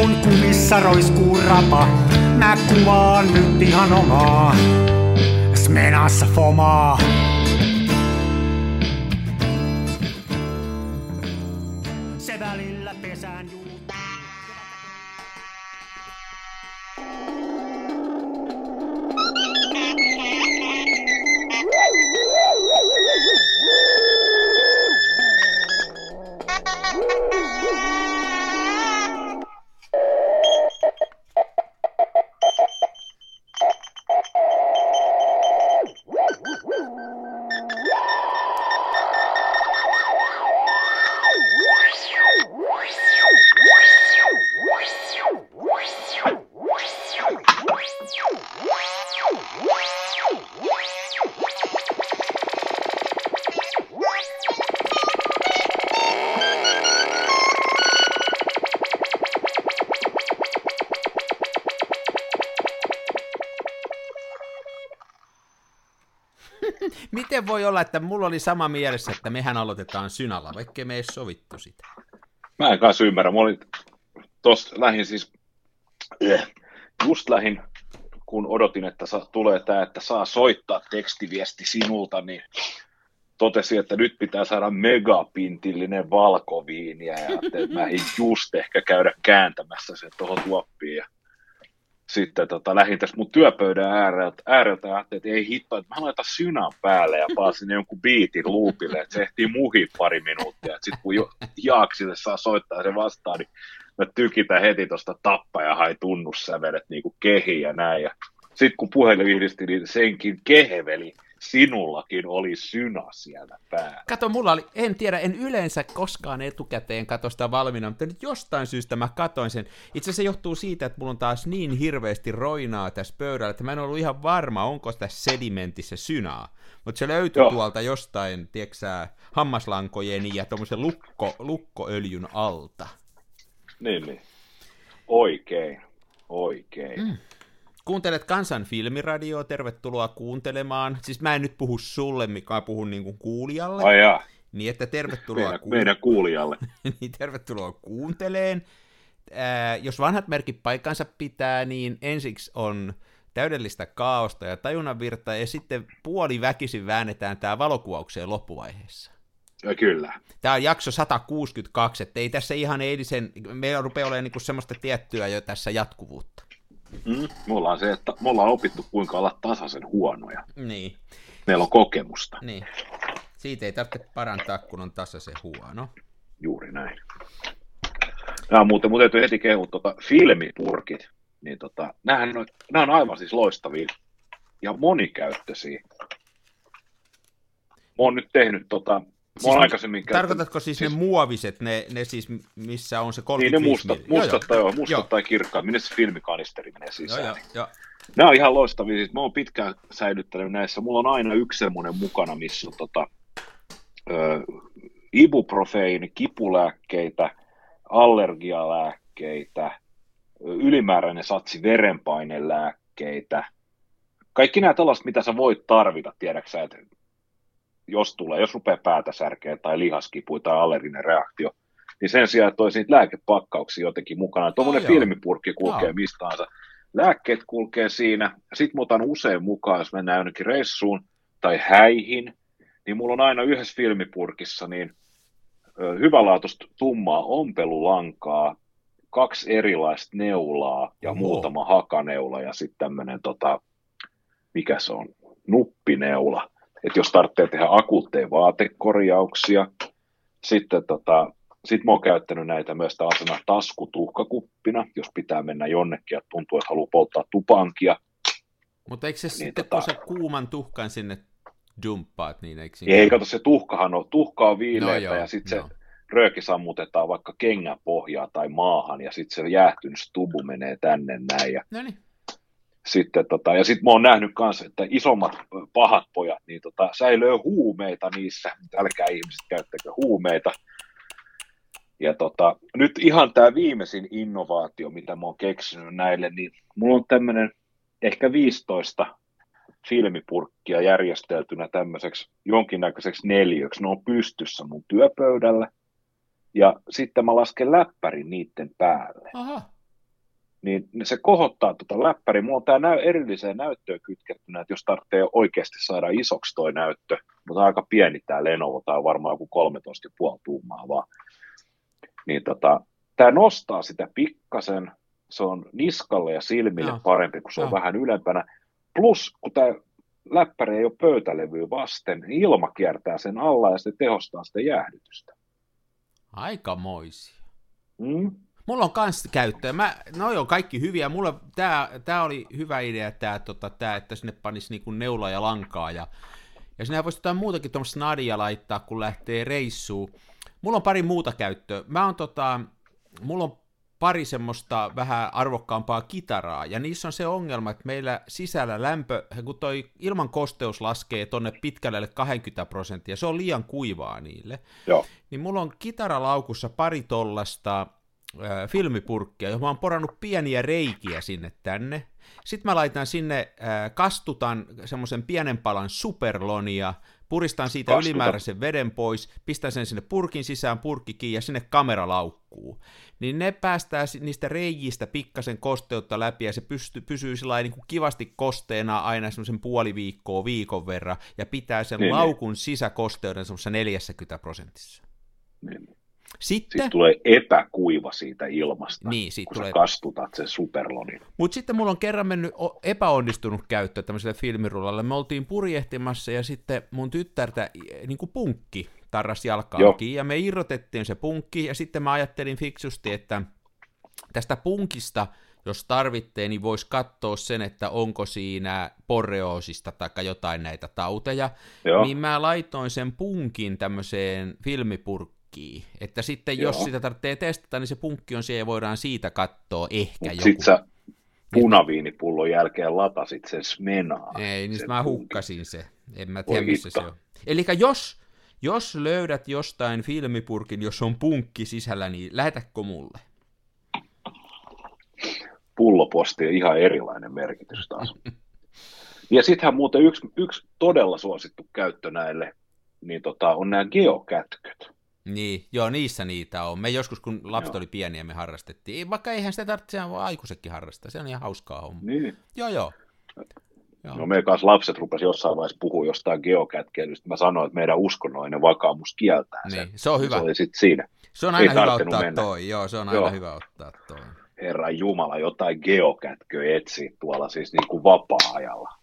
kun kumissa roiskuu rapa, mä kuvaan nyt ihan omaa. Smenassa fomaa. Olla, että mulla oli sama mielessä, että mehän aloitetaan synalla, vaikka me ei sovittu sitä? Mä en kanssa ymmärrä. Mä olin tossa lähin siis, eh, just lähin, kun odotin, että sa, tulee tämä, että saa soittaa tekstiviesti sinulta, niin totesin, että nyt pitää saada megapintillinen valkoviiniä ja että mä just ehkä käydä kääntämässä sen tuohon tuoppiin. Ja sitten tota, lähdin tästä mun työpöydän ääreltä, ääreltä ja ajattelin, että ei hitto, että mä laitan synan päälle ja paasin jonkun biitin loopille, että se ehtii muhi pari minuuttia. Sitten kun jo, Jaaksille saa soittaa se vastaan, niin mä tykitän heti tuosta tappa ja hai tunnussävelet niin kuin kehi ja näin. Ja sitten kun puhelin yhdisti, niin senkin keheveli sinullakin oli syna siellä päällä. Kato, mulla oli, en tiedä, en yleensä koskaan etukäteen katso sitä valmiina, mutta nyt jostain syystä mä katoin sen. Itse asiassa se johtuu siitä, että mulla on taas niin hirveästi roinaa tässä pöydällä, että mä en ollut ihan varma, onko tässä sedimentissä synaa. Mutta se löytyi Joo. tuolta jostain, tieksää, hammaslankojen ja tuommoisen lukko, lukkoöljyn alta. Niin, niin. Oikein, oikein. Mm. Kuuntelet Kansan filmiradioa, tervetuloa kuuntelemaan. Siis mä en nyt puhu sulle, mikä puhun niin kuin kuulijalle. Ai jaa. Niin, että tervetuloa meidän, ku... meidän kuulijalle. niin, tervetuloa kuunteleen. Ää, jos vanhat merkit paikkansa pitää, niin ensiksi on täydellistä kaaosta ja tajunnanvirtaa, ja sitten puoli väkisin väännetään tämä valokuvaukseen loppuvaiheessa. Ja kyllä. Tämä on jakso 162, että ei tässä ihan eilisen, meillä rupeaa olemaan niin semmoista tiettyä jo tässä jatkuvuutta. Mm, mulla on se, että me ollaan opittu kuinka olla tasaisen huonoja. Niin. Meillä on kokemusta. Niin. Siitä ei tarvitse parantaa, kun on tasaisen huono. Juuri näin. Ja muuten, muuten täytyy heti kehua tuota, filmipurkit. Niin tota, nämähän on, nämä on aivan siis loistavia ja monikäyttöisiä. Mä oon nyt tehnyt tota, Siis aikaisemmin tarkoitatko siis, siis ne muoviset, ne, ne siis, missä on se 35 Niin ne mustat, mustat, joo, joo, mustat joo. tai kirkkaat, minne se filmikanisteri menee sisään. Joo, joo, Nämä on ihan loistavia, siis mä oon pitkään säilyttänyt näissä. Mulla on aina yksi semmoinen mukana, missä on tota, ö, ibuprofeiini, kipulääkkeitä, allergialääkkeitä, ylimääräinen satsi verenpainelääkkeitä, kaikki nämä tällaiset, mitä sä voit tarvita, tiedäksä, että jos tulee, jos rupeaa päätä särkeä tai lihaskipu tai allerginen reaktio, niin sen sijaan, että olisi niitä lääkepakkauksia jotenkin mukana. Tuommoinen filmipurkki kulkee no. mistä tahansa. Lääkkeet kulkee siinä. Sitten mä otan usein mukaan, jos mennään jonnekin reissuun tai häihin, niin mulla on aina yhdessä filmipurkissa niin hyvälaatuista tummaa ompelulankaa, kaksi erilaista neulaa ja Oho. muutama hakaneula ja sitten tämmöinen, tota, mikä se on, nuppineula että jos tarvitsee tehdä akuutteja vaatekorjauksia, sitten tota, sit mä oon käyttänyt näitä myös tällaisena taskutuhkakuppina, jos pitää mennä jonnekin ja tuntuu, että haluaa polttaa tupankia. Mutta eikö se niin sitten, tota... kun sä kuuman tuhkan sinne dumppaat, niin eikö Ei, kato, se tuhkahan on, tuhka on viileitä no joo, ja sitten no. se rööki sammutetaan vaikka kengän pohjaa tai maahan ja sitten se jäähtynyt stubu menee tänne näin. Ja no niin sitten, tota, ja sitten mä oon nähnyt myös, että isommat pahat pojat, niin tota, säilöö huumeita niissä, älkää ihmiset käyttäkö huumeita. Ja tota, nyt ihan tämä viimeisin innovaatio, mitä mä oon keksinyt näille, niin mulla on tämmöinen ehkä 15 filmipurkkia järjesteltynä tämmöiseksi jonkinnäköiseksi neljöksi. Ne on pystyssä mun työpöydällä. Ja sitten mä lasken läppärin niiden päälle. Aha. Niin se kohottaa tuota läppäriä. Mulla on tämä näy, erilliseen näyttöön kytkettynä, että jos tarvitsee oikeasti saada isoksi toi näyttö, mutta aika pieni tämä Lenovo, tämä on varmaan joku 13,5 tuumaa vaan, niin tota, tämä nostaa sitä pikkasen, se on niskalle ja silmille Joo. parempi, kun se on Joo. vähän ylempänä. Plus, kun tämä läppäri ei ole pöytälevyä vasten, niin ilma kiertää sen alla ja se tehostaa sitä jäähdytystä. Aikamoisia. Mm? Mulla on kans käyttöä. Mä, noi on kaikki hyviä. Mulla tää, tää oli hyvä idea, tää, tota, tää, että sinne panisi niinku neulaa ja lankaa. Ja, ja sinne voisi jotain muutakin tuommoista snadia laittaa, kun lähtee reissuun. Mulla on pari muuta käyttöä. Mä oon tota, mulla on pari semmoista vähän arvokkaampaa kitaraa, ja niissä on se ongelma, että meillä sisällä lämpö, kun toi ilman kosteus laskee tonne pitkälle 20 prosenttia, se on liian kuivaa niille, Joo. niin mulla on kitaralaukussa pari tollasta äh, filmipurkkia, johon mä oon porannut pieniä reikiä sinne tänne. Sitten mä laitan sinne, äh, kastutan semmoisen pienen palan superlonia, puristan siitä Kastuta. ylimääräisen veden pois, pistän sen sinne purkin sisään, purkki kiinni ja sinne kamera laukkuu. Niin ne päästää niistä reijistä pikkasen kosteutta läpi ja se pysty, pysyy sillä niin kuin kivasti kosteena aina semmoisen puoli viikkoa, viikon verran ja pitää sen Niin, niin. laukun sisäkosteuden semmoisessa 40 prosentissa. Niin. Sitten, Sitten tulee epäkuiva siitä ilmasta, niin, siitä kun tulee sä kastutat sen superlonin. Mutta sitten mulla on kerran mennyt epäonnistunut käyttö tämmöiselle filmirullalle. Me oltiin purjehtimassa ja sitten mun tyttärtä niin kuin punkki tarras kiinni ja me irrotettiin se punkki ja sitten mä ajattelin fiksusti, että tästä punkista, jos tarvitsee, niin voisi katsoa sen, että onko siinä porreoosista tai jotain näitä tauteja. Joo. Niin mä laitoin sen punkin tämmöiseen filmipurkkiin, että sitten jos Joo. sitä tarvitsee testata, niin se punkki on siellä ja voidaan siitä katsoa ehkä Mutta joku. sit sä punaviinipullon jälkeen latasit sen smenaa. Ei, niin sen mä hukkasin se. En mä tiedä, missä se on. Eli jos, jos löydät jostain filmipurkin, jos on punkki sisällä, niin lähetäkö mulle? Pulloposti on ihan erilainen merkitys taas. ja sittenhän muuten yksi, yksi todella suosittu käyttö näille, niin tota, on nämä geokätköt. Niin, joo, niissä niitä on. Me joskus, kun lapset Joo. oli pieniä, me harrastettiin. Ei, Vaikka eihän sitä tarvitse, aikuisetkin harrastaa. Se on ihan hauskaa homma. Niin. Joo, joo. joo. No meidän kanssa lapset rupesi jossain vaiheessa puhua jostain geokätkeilystä. Mä sanoin, että meidän uskonnollinen vakaumus kieltää sen. niin, se on hyvä. Se oli sitten siinä. Se on ei aina hyvä tarvinnut ottaa mennä. toi. Joo, se on aina Joo. hyvä ottaa toi. Herran Jumala, jotain geokätköä etsii tuolla siis niin kuin vapaa-ajalla.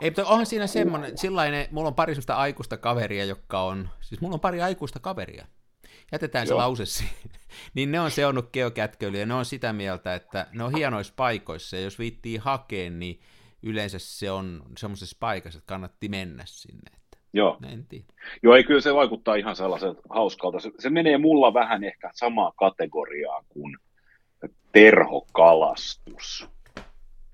Ei, mutta onhan siinä semmoinen, sillainen, mulla on pari semmoista aikuista kaveria, jotka on, siis mulla on pari aikuista kaveria. Jätetään se Joo. lause siihen. niin ne on seonnut geokätköilyä ja ne on sitä mieltä, että ne on hienoissa paikoissa ja jos viittii hakea, niin yleensä se on semmoisessa paikassa, että kannatti mennä sinne. Että, Joo. en tiedä. Joo, ei kyllä se vaikuttaa ihan sellaiselta hauskalta. Se, se menee mulla vähän ehkä samaa kategoriaa kuin terhokalastus.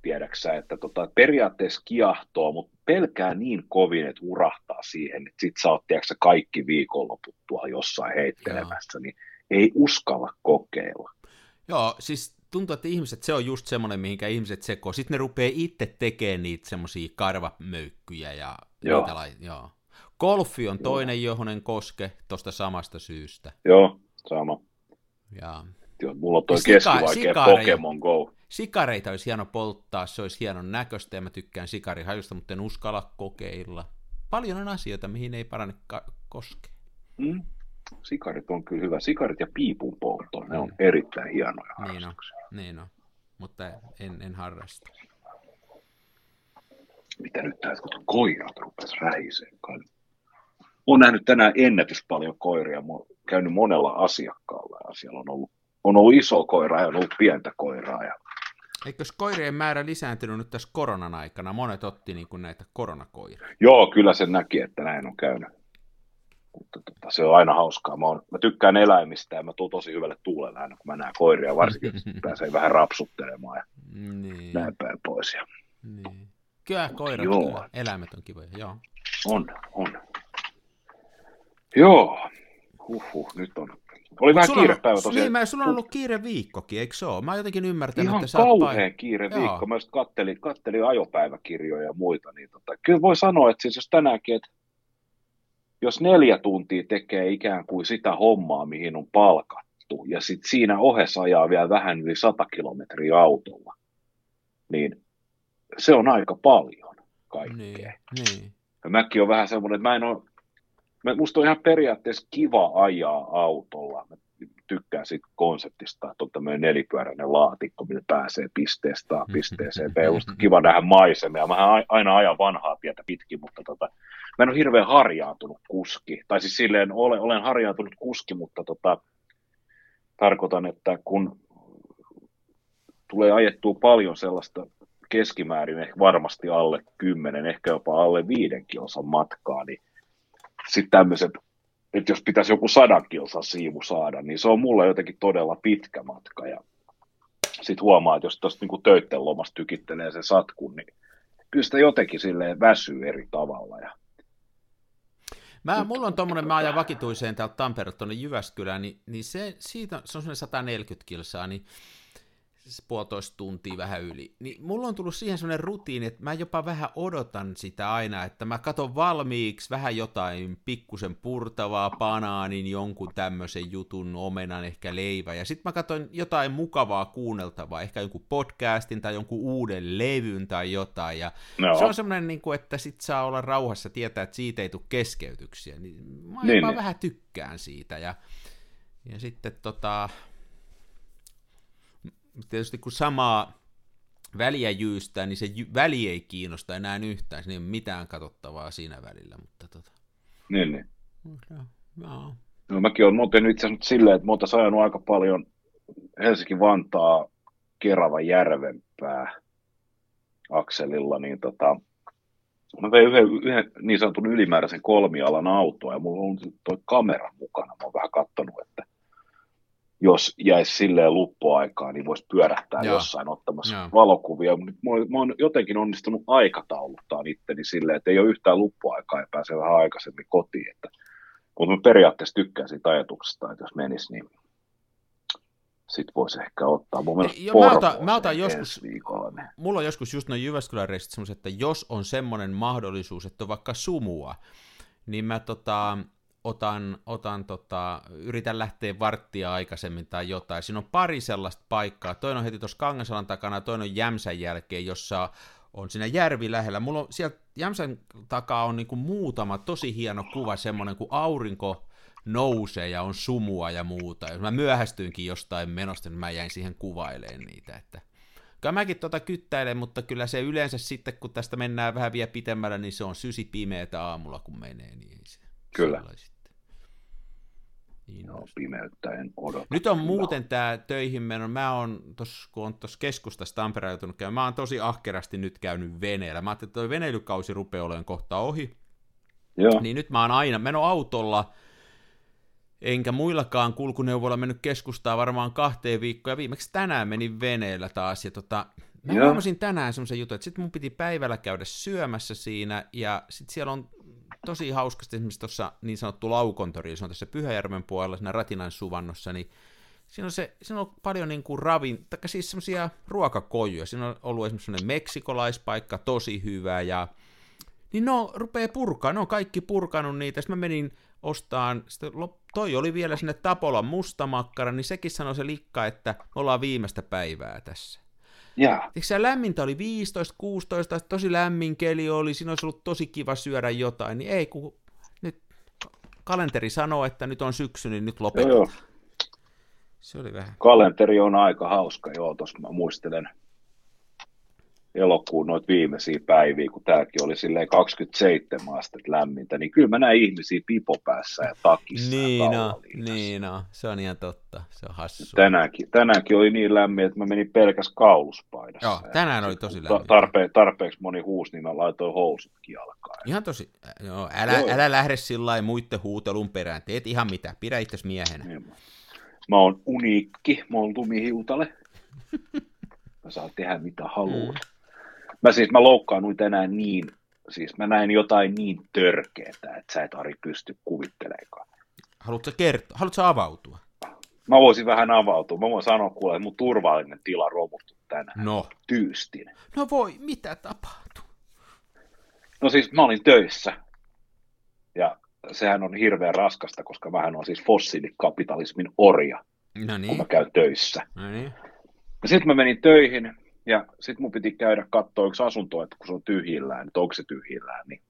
Tiedäksä, että tota, periaatteessa kiahtoo, mutta pelkää niin kovin, että urahtaa siihen, että sit sä oot tiedätkö, kaikki viikonloput tuolla jossain heittelemässä, niin ei uskalla kokeilla. Joo, siis tuntuu, että ihmiset, se on just semmoinen, mihinkä ihmiset sekoo. Sitten ne rupeaa itse tekemään niitä semmoisia karvamöykkyjä ja Joo. Joo. Golfi on toinen, johon en koske tuosta samasta syystä. Joo, sama. Ja Joo, mulla on toi Sika- keskivaikea. Pokemon Go. Sikareita olisi hieno polttaa, se olisi hienon näköistä ja mä tykkään sikarihajusta, mutta en uskalla kokeilla. Paljon on asioita, mihin ei parane ka- koskea. Mm. Sikarit on kyllä hyvä. Sikarit ja piipun poltto, ne on Mm. erittäin hienoja Niin on, niin on. Mutta en, en harrasta. Mitä nyt tää, kun koirat rupes rähiseen kai. Olen nähnyt tänään ennätys paljon koiria. Mä oon käynyt monella asiakkaalla ja siellä on ollut, on ollut iso koira ja on ollut pientä koiraa. Ja... Eikös koirien määrä lisääntynyt nyt tässä koronan aikana? Monet otti niin kuin näitä koronakoiria. Joo, kyllä sen näki, että näin on käynyt. Mutta tota, se on aina hauskaa. Mä, oon, mä tykkään eläimistä ja mä tuun tosi hyvälle tuulelle aina, kun mä näen koiria, varsinkin jos pääsee vähän rapsuttelemaan ja Niin, näin päin pois. Ja niin. Kyllä koirat, Joo. kyllä. eläimet on kivoja, joo. on, on. Joo, huhhuh, nyt on. Oli vähän kiire on, päivä tosiaan. Niin, mä, sulla on ollut kiire viikkokin, eikö se ole? Mä oon jotenkin ymmärtänyt, Ihan että sä oot kauhea pain- kiire Joo. viikko. Mä just kattelin, kattelin ajopäiväkirjoja ja muita. Niin tota, kyllä voi sanoa, että siis jos tänäänkin, että jos neljä tuntia tekee ikään kuin sitä hommaa, mihin on palkattu, ja sitten siinä ohessa ajaa vielä vähän yli 100 kilometriä autolla, niin se on aika paljon kaikkea. Niin, niin. Ja mäkin on vähän semmoinen, että mä en ole, musta on ihan periaatteessa kiva ajaa autolla. Mä tykkään siitä konseptista, että on tämmöinen nelipyöräinen laatikko, millä pääsee pisteestä A pisteeseen B. Musta kiva nähdä maisemia. Mä aina ajan vanhaa tietä pitkin, mutta tota, mä en ole hirveän harjaantunut kuski. Tai siis silleen olen, olen harjaantunut kuski, mutta tota, tarkoitan, että kun tulee ajettua paljon sellaista keskimäärin ehkä varmasti alle 10, ehkä jopa alle 5 kilsan matkaa, niin sitten tämmöiset, että jos pitäisi joku sadan kilsan siivu saada, niin se on mulle jotenkin todella pitkä matka. Ja sitten huomaa, että jos tuosta niinku töitten lomasta tykittelee se satkun, niin kyllä sitä jotenkin silleen väsyy eri tavalla. Ja Mä, mulla on tommonen, mä ajan vakituiseen täältä Tampereelta tuonne Jyväskylään, niin, niin se, siitä, se on 140 kilsaa, niin siis puolitoista tuntia vähän yli, niin mulla on tullut siihen sellainen rutiini, että mä jopa vähän odotan sitä aina, että mä katon valmiiksi vähän jotain pikkusen purtavaa, banaanin, jonkun tämmöisen jutun, omenan, ehkä leivä, ja sitten mä katon jotain mukavaa kuunneltavaa, ehkä jonkun podcastin tai jonkun uuden levyn tai jotain, ja no. se on semmoinen, niin kuin, että sit saa olla rauhassa tietää, että siitä ei tule keskeytyksiä, niin mä niin, jopa niin. vähän tykkään siitä, ja, ja sitten tota, tietysti kun samaa väliä jyystää, niin se jy- väli ei kiinnosta enää yhtään, siinä ei ole mitään katsottavaa siinä välillä, mutta tota... Niin, niin. No. no mäkin olen tehnyt itse asiassa silleen, että oon ajanut aika paljon Helsinki-Vantaa, Kerava, Järvenpää akselilla, niin tota, mä vein yhden, yhden niin sanotun ylimääräisen kolmialan autoa ja mulla on tuo kamera mukana. Mä oon vähän katsonut, että jos jäisi silleen luppuaikaa, niin voisi pyörähtää Joo. jossain ottamassa Joo. valokuvia. Mä, mä oon jotenkin onnistunut aikatauluttaa itteni silleen, että ei ole yhtään luppuaikaa ja pääsee vähän aikaisemmin kotiin. Että, mutta mä periaatteessa tykkään siitä ajatuksesta, että jos menisi, niin sitten voisi ehkä ottaa. Mun mielestä jo, mä otan, mä otan joskus, viikolla, niin. mulla on joskus just noin Jyväskylän reissit että jos on semmoinen mahdollisuus, että on vaikka sumua, niin mä tota, otan, otan tota, yritän lähteä varttia aikaisemmin tai jotain. Siinä on pari sellaista paikkaa. Toinen on heti tuossa Kangasalan takana, toinen on Jämsän jälkeen, jossa on siinä järvi lähellä. Mulla on sieltä Jämsän takaa on niinku muutama tosi hieno kuva, semmoinen kuin aurinko nousee ja on sumua ja muuta. Jos mä myöhästyinkin jostain menosta, niin mä jäin siihen kuvailemaan niitä, että Kyllä mäkin tota kyttäilen, mutta kyllä se yleensä sitten, kun tästä mennään vähän vielä pitemmällä, niin se on sysi pimeätä aamulla, kun menee. Niin se, kyllä. Sellaisi. Niin no, pimeyttä en odota. Nyt on muuten tämä töihin meno. Mä oon, tos, kun on tuossa keskustassa Tampereen joutunut käymään, mä oon tosi ahkerasti nyt käynyt veneellä. Mä ajattelin, että toi veneilykausi rupeaa olemaan kohta ohi. Joo. Niin nyt mä oon aina meno autolla, enkä muillakaan kulkuneuvoilla mennyt keskustaa varmaan kahteen viikkoon, ja viimeksi tänään menin veneellä taas, ja tota, mä huomasin tänään semmoisen jutun, että sitten mun piti päivällä käydä syömässä siinä, ja sitten siellä on tosi hauskasti esimerkiksi tuossa niin sanottu laukontori, se on tässä Pyhäjärven puolella, siinä Ratinan suvannossa, niin siinä on, se, siinä on paljon niin kuin ravin, tai siis semmoisia ruokakojuja. Siinä on ollut esimerkiksi semmoinen meksikolaispaikka, tosi hyvä, ja niin no rupeaa purkaa, ne on kaikki purkanut niitä. Sitten mä menin ostaan, sitten toi oli vielä sinne Tapolan mustamakkara, niin sekin sanoi se likka, että me ollaan viimeistä päivää tässä. Yeah. se lämmintä oli 15, 16, tosi lämmin keli oli, siinä olisi ollut tosi kiva syödä jotain, niin ei, kun nyt kalenteri sanoo, että nyt on syksy, niin nyt lopetetaan. Joo. Se oli vähän. Kalenteri on aika hauska, joo, tuossa mä muistelen elokuun noita viimeisiä päiviä, kun tämäkin oli silleen 27 astetta lämmintä, niin kyllä mä näin ihmisiä pipopäässä ja takissa niin ja niin no, se on ihan totta, se on hassu. Tänäänkin, tänäänkin oli niin lämmin, että mä menin pelkäs kauluspaidassa. Joo, tänään oli tosi lämmin. Tarpe, tarpeeksi moni huus, niin mä laitoin housutkin alkaa. Ihan tosi, joo, älä, joo. älä lähde sillä muiden huutelun perään, teet ihan mitä, pidä itse miehenä. Niin, mä oon uniikki, mä oon lumihiutale. mä saan tehdä mitä haluan. Mm. Mä siis mä loukkaannuin tänään niin, siis mä näin jotain niin törkeää, että sä et Ari pysty kuvittelemaan. Haluatko kertoa? Haluatko avautua? Mä voisin vähän avautua. Mä voin sanoa kuule, että mun turvallinen tila romuttu tänään. No. Tyystin. No voi, mitä tapahtuu? No siis mä olin töissä. Ja sehän on hirveän raskasta, koska vähän on siis fossiilikapitalismin orja. No kun niin, mä käyn töissä. no niin. Sitten mä menin töihin ja sitten mun piti käydä katsoa yksi asunto, että kun se on tyhjillään, että onko se tyhjillään, niin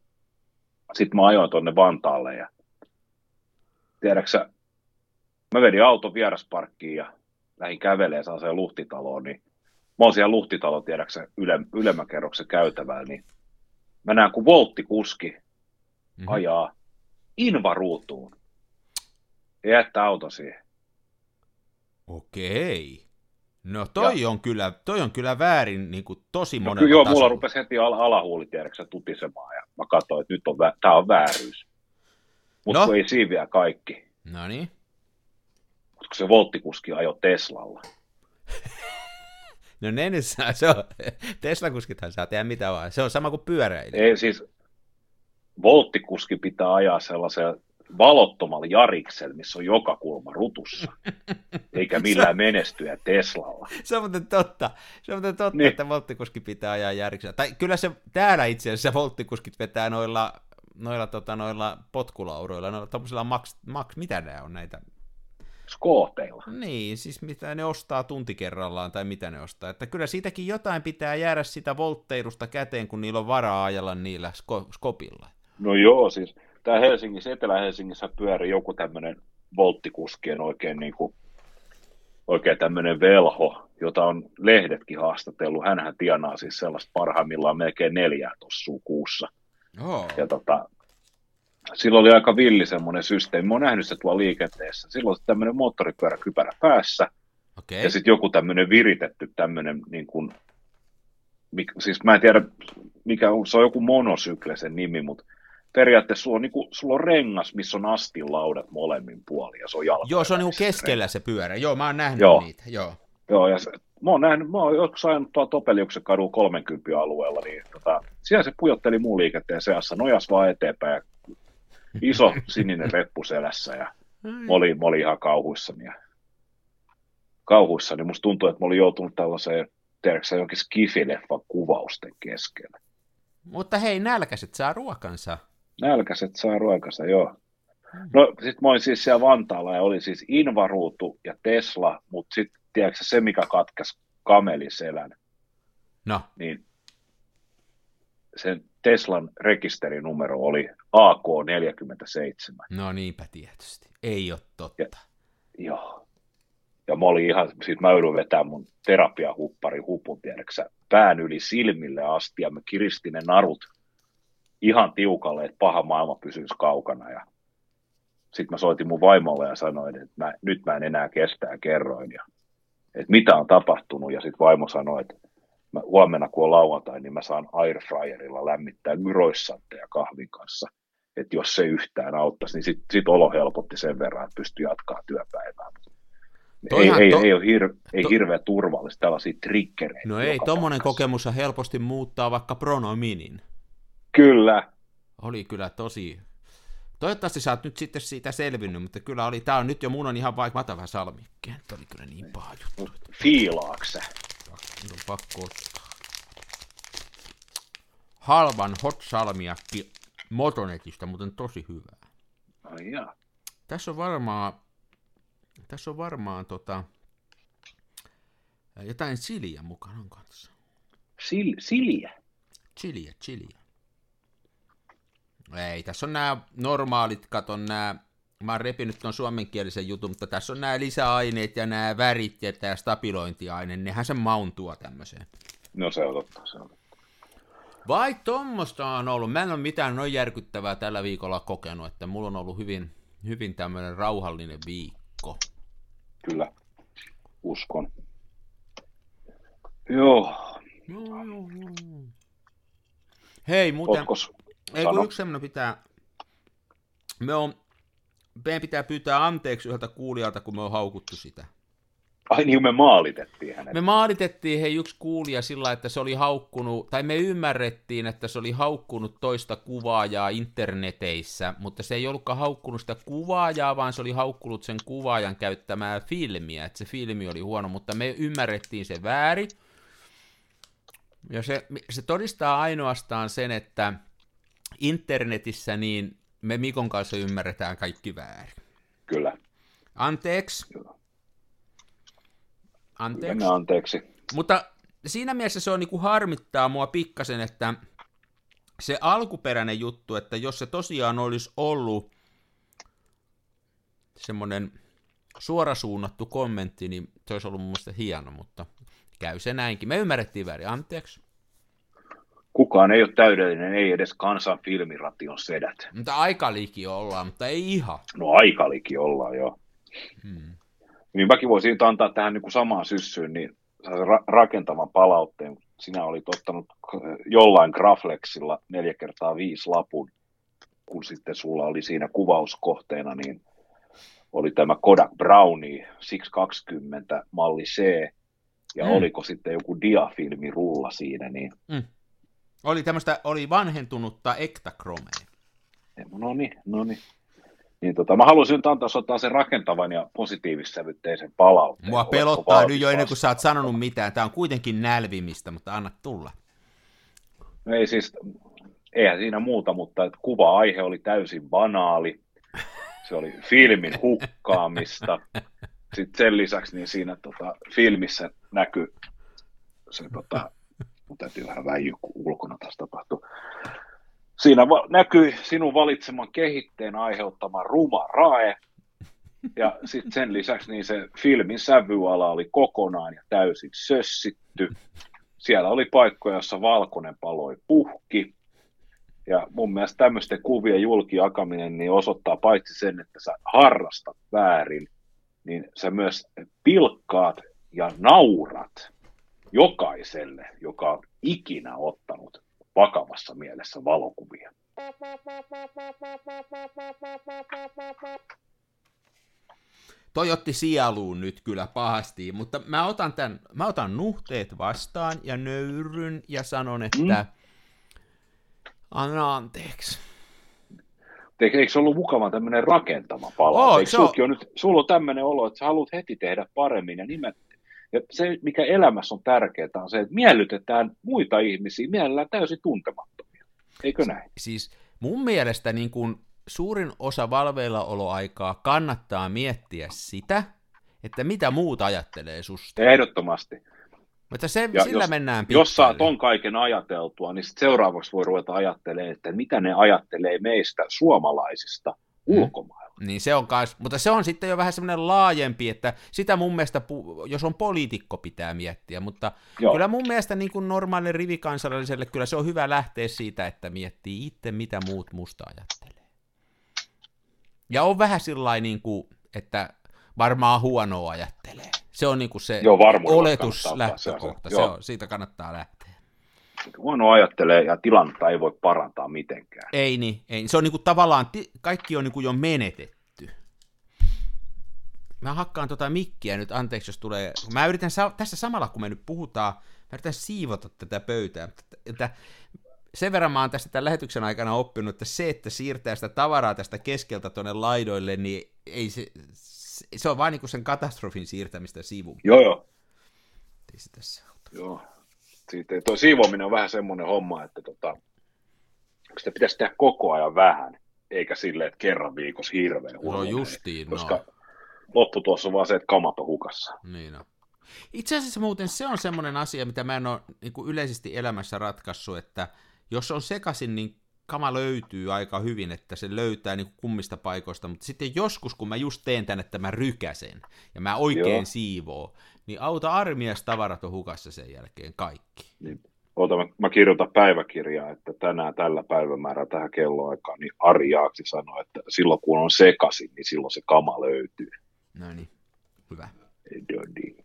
sitten mä ajoin tuonne Vantaalle ja tiedäksä, mä vedin auton vierasparkkiin ja lähdin kävelemään sellaiseen luhtitaloon, niin mä oon siellä luhtitalo, tiedäksä, yle, ylemmän kerroksen käytävällä, niin mä näen, kun volttikuski Mhm. ajaa invaruutuun ja jättää auto siihen. Okei. No toi on, kyllä, toi on kyllä väärin niin kuin tosi No, monella joo, mulla rupesi heti al- alahuuli tiedäksä tutisemaan ja mä katsoin, että nyt on, vä- tää on vääryys. Mutta No. no. ei siinä vielä kaikki. No niin. Koska se volttikuski ajoi Teslalla. No ne nyt saa, se on, Tesla-kuskithan saa tehdä mitä vaan. Se on sama kuin pyöräilijä. Ei siis, volttikuski pitää ajaa sellaisella valottomalla jariksella, missä on joka kulma rutussa. Eikä millään menestyä Teslalla. Se on muuten totta. Se on muuten totta, niin. Että volttikuski pitää ajaa järjeksellä. Tai kyllä se täällä itse asiassa volttikuskit vetää noilla, noilla, tota, noilla potkulaudoilla, noilla tommosilla max, max, mitä nämä on näitä? Skooteilla. Niin, siis mitä ne ostaa tunti kerrallaan tai mitä ne ostaa. Että kyllä siitäkin jotain pitää jäädä sitä voltteilusta käteen, kun niillä on varaa ajalla niillä sko- skopilla. No joo, siis tää Helsingissä, Etelä-Helsingissä pyörii joku tämmöinen volttikuskien oikein niin kuin, oikein tämmöinen velho, jota on lehdetkin haastatellut. Hänhän tienaa siis sellaista parhaimmillaan melkein neljää tossua kuussa. Oh. Ja tota, sillä oli aika villi semmoinen systeemi. Mä oon nähnyt se tuolla liikenteessä. Silloin on tämmöinen moottoripyöräkypärä päässä Okei. ja sitten joku tämmöinen viritetty tämmöinen, niin kuin, siis mä en tiedä, mikä on, se on joku monosykle sen nimi, mutta periaatteessa sulla on, niin kuin, sulla on rengas, missä on astin laudat molemmin puolin ja se on jalka. Joo, se on niinku keskellä se pyörä. Joo, mä oon nähnyt Joo. niitä. Joo. Joo, ja se, mä oon nähnyt, mä oon joskus ajanut tuolla Topeliuksen kadun 30 alueella, niin tota, siellä se pujotteli muun liikenteen seassa, nojas vaan eteenpäin ja iso sininen reppu selässä ja mä olin, mä olin ihan kauhuissani. Ja, kauhuissani. Musta tuntuu, että mä olin joutunut tällaiseen, tiedätkö jonkin skifileffan kuvausten keskellä. Mutta hei, nälkäiset saa ruokansa. Nälkäiset saa ruokansa, joo. No sit mä olin siis siellä Vantaalla ja oli siis Invaruutu ja Tesla, mutta sitten tiedätkö se, mikä katkesi kamelin selän, No, niin sen Teslan rekisterinumero oli AK47. no niinpä tietysti. Ei ole totta. Ja- Joo. Ja mä olin ihan, sit mä joudun vetämään mun terapiahuppari hupun, tiedäksä, pään yli silmille asti, ja mä kiristin ne narut ihan tiukalle, että paha maailma pysyisi kaukana, ja sitten mä soitin mun vaimolle ja sanoin, että mä, nyt mä en enää kestä ja kerroin, ja, että mitä on tapahtunut, ja sitten vaimo sanoi, että mä, huomenna kun on lauantai, niin mä saan airfryerilla lämmittää gyroissantteja kahvin kanssa, että jos se yhtään auttaisi, niin sitten sit olo helpotti sen verran, että pystyi jatkaa työpäivää. Ei, Toihan ei, to- ei ole hir, ei to- hirveän turvallista tällaisia triggereitä. No ei, paikassa. kokemus helposti muuttaa vaikka pronominin. Kyllä. Oli kyllä tosi... Toivottavasti sä oot nyt sitten siitä selvinnyt, mutta kyllä oli, tää on nyt jo mun on ihan vaikka, mä otan vähän salmikkeen. Tämä oli kyllä niin paha juttu, että Fiilaaksä. nyt on pakko ottaa. Halvan hot salmiakki Motonetista, muuten tosi hyvää. Ai jaa. Tässä on varmaan, tässä on varmaan tota, jotain chiliä mukana on kanssa. Sil, siliä. Chiliä, chiliä. Ei, tässä on nämä normaalit, katon nämä, mä oon repinyt tuon suomenkielisen jutun, mutta tässä on nämä lisäaineet ja nämä värit ja tämä stabilointiaine, nehän se maun tuo tämmöiseen. No se on totta. Se on. totta. Vai tommosta on ollut, mä en ole mitään noin järkyttävää tällä viikolla kokenut, että mulla on ollut hyvin, hyvin tämmöinen rauhallinen viikko. Kyllä. Uskon. Joo. Joo, joo, joo. Hei, muuten... Otkos? Ei kun yksi semmoinen pitää, me on, meidän pitää pyytää anteeksi yhdeltä kuulijalta, kun me on haukuttu sitä. Ai niin, me maalitettiin hänet. Me maalitettiin hei yksi kuulija sillä, että se oli haukkunut, tai me ymmärrettiin, että se oli haukkunut toista kuvaajaa interneteissä, mutta se ei ollutkaan haukkunut sitä kuvaajaa, vaan se oli haukkunut sen kuvaajan käyttämää filmiä, että se filmi oli huono, mutta me ymmärrettiin se väärin. Ja se, se todistaa ainoastaan sen, että internetissä niin me Mikon kanssa ymmärretään kaikki väärin. Kyllä. Anteeksi. Joo. Anteeksi. Mennään anteeksi. Mutta siinä mielessä se on niin kuin harmittaa mua pikkasen, että se alkuperäinen juttu, että jos se tosiaan olisi ollut semmoinen suorasuunnattu kommentti, niin se olisi ollut mun mielestä hieno, mutta käy se näinkin. Me ymmärrettiin väärin, anteeksi. Kukaan ei ole täydellinen, ei edes kansan filmiration sedät. Mutta aika liki ollaan, mutta ei ihan. No aikaliki ollaan jo. Hmm. Niin mäkin voisin antaa tähän niin kuin samaan syssyyn niin ra- rakentavan palautteen. Sinä olit ottanut jollain Graflexilla neljä kertaa viisi lapun, kun sitten sulla oli siinä kuvauskohteena, niin oli tämä Kodak Brownie 620 malli C, ja Mm. mm. oliko sitten joku diafilmi rulla siinä, niin Mm. Oli tämmöistä, oli vanhentunutta ektakromea. no niin, no niin. Niin tota, mä haluaisin nyt antaa ottaa sen rakentavan ja positiivissävytteisen palautteen. Mua pelottaa nyt jo ennen kuin sä oot sanonut mitään. Tää on kuitenkin nälvimistä, mutta anna tulla. No ei siis, eihän siinä muuta, mutta että kuva-aihe oli täysin banaali. Se oli filmin hukkaamista. Sitten sen lisäksi niin siinä tota, filmissä näkyy se, tota, mun täytyy vähän väijyä, kun ulkona taas tapahtuu. Siinä va- näkyi sinun valitseman kehitteen aiheuttama ruma rae, ja sitten sen lisäksi niin se filmin sävyala oli kokonaan ja täysin sössitty. Siellä oli paikkoja, jossa valkoinen paloi puhki. Ja mun mielestä tämmöisten kuvien julkijakaminen niin osoittaa paitsi sen, että sä harrastat väärin, niin sä myös pilkkaat ja naurat jokaiselle, joka on ikinä ottanut vakavassa mielessä valokuvia. Toi otti sieluun nyt kyllä pahasti, mutta mä otan, tämän, mä otan nuhteet vastaan ja nöyryn ja sanon, että mm. anna anteeksi. Eikö, eikö se ollut mukava tämmöinen rakentava palaute? Oo, Eikö se on- nyt, sulla on tämmöinen olo, että sä haluat heti tehdä paremmin ja nimet, ja se, mikä elämässä on tärkeää, on se, että miellytetään muita ihmisiä mielellään täysin tuntemattomia. Eikö näin? Siis mun mielestä niin kun suurin osa valveillaoloaikaa kannattaa miettiä sitä, että mitä muut ajattelee susta. Ehdottomasti. Mutta se, Ja sillä jos- mennään Jos saa pitkälle. ton kaiken ajateltua, niin sit seuraavaksi voi ruveta ajattelemaan, että mitä ne ajattelee meistä suomalaisista Mm. ulkomailla. Niin se on kans, mutta se on sitten jo vähän semmoinen laajempi, että sitä mun mielestä, jos on poliitikko, pitää miettiä, mutta Joo. kyllä mun mielestä niin kuin normaalille rivikansalliselle, kyllä se on hyvä lähteä siitä, että miettii itse, mitä muut musta ajattelee. Ja on vähän sillä niin kuin, että varmaan huonoa ajattelee. Se on niin kuin se Joo, oletus, lähtökohta, se on, siitä kannattaa lähteä. Huono ajattelee ja tilannetta ei voi parantaa mitenkään. Ei niin, ei. se on niinku tavallaan, ti- kaikki on niinku jo menetetty. Mä hakkaan tota mikkiä nyt, anteeksi jos tulee, mä yritän, sa- tässä samalla kun me nyt puhutaan, mä yritän siivota tätä pöytää, että, sen verran mä oon tästä tämän lähetyksen aikana oppinut, että se, että siirtää sitä tavaraa tästä keskeltä tuonne laidoille, niin ei se, se, on vain niinku sen katastrofin siirtämistä sivuun. Joo, joo. Ei se tässä auta. joo. Siitä, tuo siivoaminen on vähän semmoinen homma, että tota, sitä pitäisi tehdä koko ajan vähän, eikä silleen, että kerran viikossa hirveän No huono. justiin, Koska no. lopputulossa on vaan se, että kamat on hukassa. Niin on. Itse asiassa muuten se on semmoinen asia, mitä mä en ole niin kuin yleisesti elämässä ratkaissut, että jos on sekaisin, niin kama löytyy aika hyvin, että se löytää niin kummista paikoista, mutta sitten joskus, kun mä just teen tän, että mä rykäsen ja mä oikein Joo. siivoo, niin auta armias tavarat on hukassa sen jälkeen kaikki. Niin, Ota, mä, mä kirjoitan päiväkirjaa, että tänään tällä päivämäärällä tähän kelloaikaan, niin Ari Jaaksi sanoi, että silloin kun on sekaisin, niin silloin se kama löytyy. No niin, hyvä. Dodi.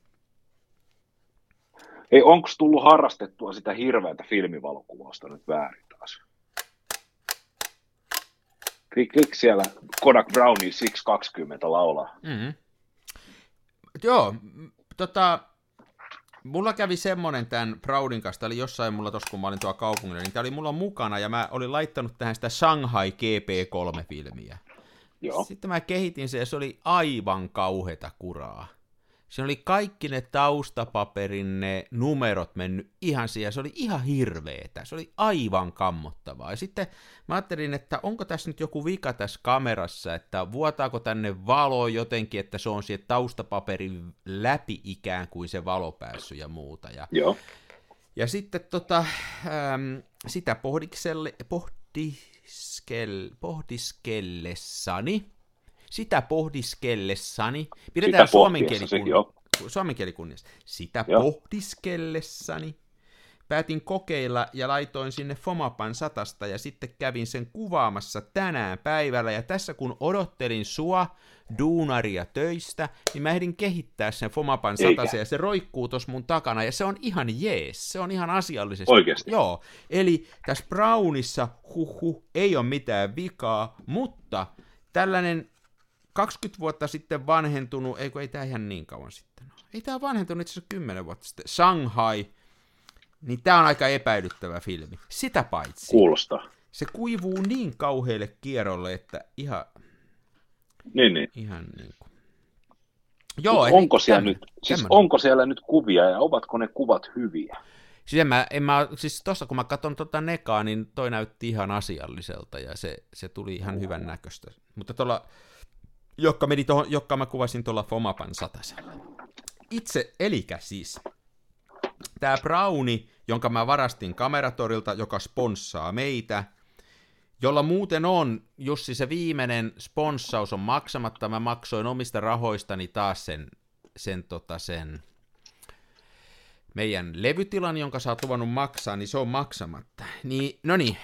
Ei, onko tullut harrastettua sitä hirveätä filmivalokuvausta nyt väärin taas? Klik, klik siellä Kodak Brownie 620 laulaa. Mm-hmm. Joo, tota, mulla kävi semmonen tämän Proudin kanssa, oli jossain mulla tossa, kun mä olin tuolla kaupungilla, niin tää oli mulla mukana, ja mä olin laittanut tähän sitä Shanghai GP3-filmiä. Joo. Sitten mä kehitin sen, ja se oli aivan kauheta kuraa. Siinä oli kaikki ne taustapaperin ne numerot mennyt ihan siihen, se oli ihan hirveetä, se oli aivan kammottavaa. Ja sitten mä ajattelin, että onko tässä nyt joku vika tässä kamerassa, että vuotaako tänne valo jotenkin, että se on siihen taustapaperin läpi ikään kuin se valo päässyt ja muuta. Ja, Joo. ja sitten tota, äm, sitä pohdikselle, pohdiskel, pohdiskellessani, sitä pohdiskellessani, pidetään suomen pohtiessa kieli, se, joo. suomen kieli kunniassa, sitä Joo. pohdiskellessani päätin kokeilla ja laitoin sinne Fomapan satasta ja sitten kävin sen kuvaamassa tänään päivällä ja tässä kun odottelin sua duunaria töistä, niin mä ehdin kehittää sen Fomapan satasen ja se roikkuu tuossa mun takana ja se on ihan jees, se on ihan asiallisesti. Oikeesti? Joo, eli tässä Brownissa huhu ei ole mitään vikaa, mutta tällainen 20 vuotta sitten vanhentunut, eikö ei tämä ihan niin kauan sitten ole. Ei tämä vanhentunut itse asiassa 10 vuotta sitten. Shanghai, niin tämä on aika epäilyttävä filmi. Sitä paitsi, Kuulostaa. se kuivuu niin kauhealle kierrolle, että ihan, Niin, niin. ihan niin kuin... Mut eli onko, siellä tämmönen- nyt, siis onko siellä nyt kuvia ja ovatko ne kuvat hyviä? Siis, en mä, en mä, siis tossa kun mä katson tota nekaa, niin toi näytti ihan asialliselta ja se, se tuli ihan hyvän näköistä. Mutta tuolla, joka, meni tohon, joka mä kuvasin tuolla Fomapan satasella. Itse, elikä siis, tämä Browni, jonka mä varastin kameratorilta, joka sponssaa meitä, jolla muuten on, Jussi, se viimeinen sponssaus on maksamatta, mä maksoin omista rahoistani taas sen, sen, tota, sen meidän levytilan, jonka sä oot luvannut maksaa, niin se on maksamatta. Niin, no niin,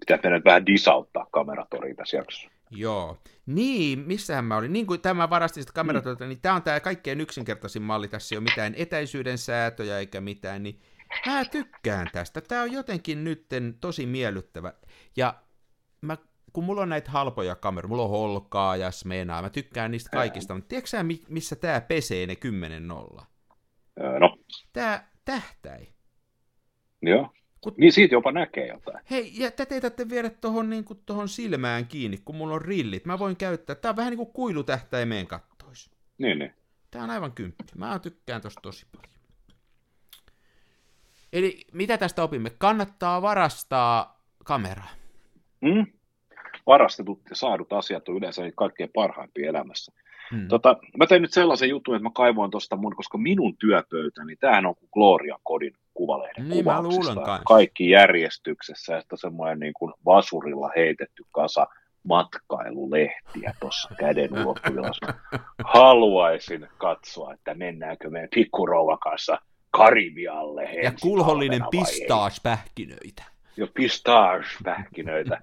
Pitää nyt vähän disauttaa kameratoria tässä jaksossa. Joo. Niin, missähän mä olin? Niin kuin tämä varastin sitä kameratoilta, niin tämä on tämä kaikkein yksinkertaisin malli. Tässä ei ole mitään etäisyyden säätöjä eikä mitään, niin mä tykkään tästä. Tämä on jotenkin nytten tosi miellyttävä. Ja mä, kun mulla on näitä halpoja kameroita, mulla on Holkaa ja Smenaa, mä tykkään niistä kaikista, mutta tiedätkö sä, mi- missä tämä pesee ne 10 nolla? Öö, no, Tämä tähtäi. joo. Kun- Niin siitä jopa näkee jotain. Hei, ja tätä ei tarvitse viedä tuohon niin tohon silmään kiinni, kun mulla on rillit. Mä voin käyttää. Tää on vähän niin kuin kuilutähtäimeen kattois. Niin, niin. Tää on aivan kymppi. Mä tykkään tosta tosi paljon. Eli mitä tästä opimme? Kannattaa varastaa kameraa. Mm? Varastetut ja saadut asiat on yleensä niitä kaikkein parhaimpia elämässä. Hmm. Tota, mä tein nyt sellaisen jutun, että mä kaivoin tuosta mun, koska minun työpöytäni, tämähän on kuin Gloria Kodin kuvalehden Niin, kuvauksista. Kaikki järjestyksessä sitten semmoinen niin kuin vasurilla heitetty kasa matkailulehtiä tuossa käden ulottuvilla. Haluaisin katsoa, että mennäänkö meidän pikkurouvan kanssa Karibialle. ja kulhollinen pistaaspähkinöitä. Jo pistache-pähkinöitä.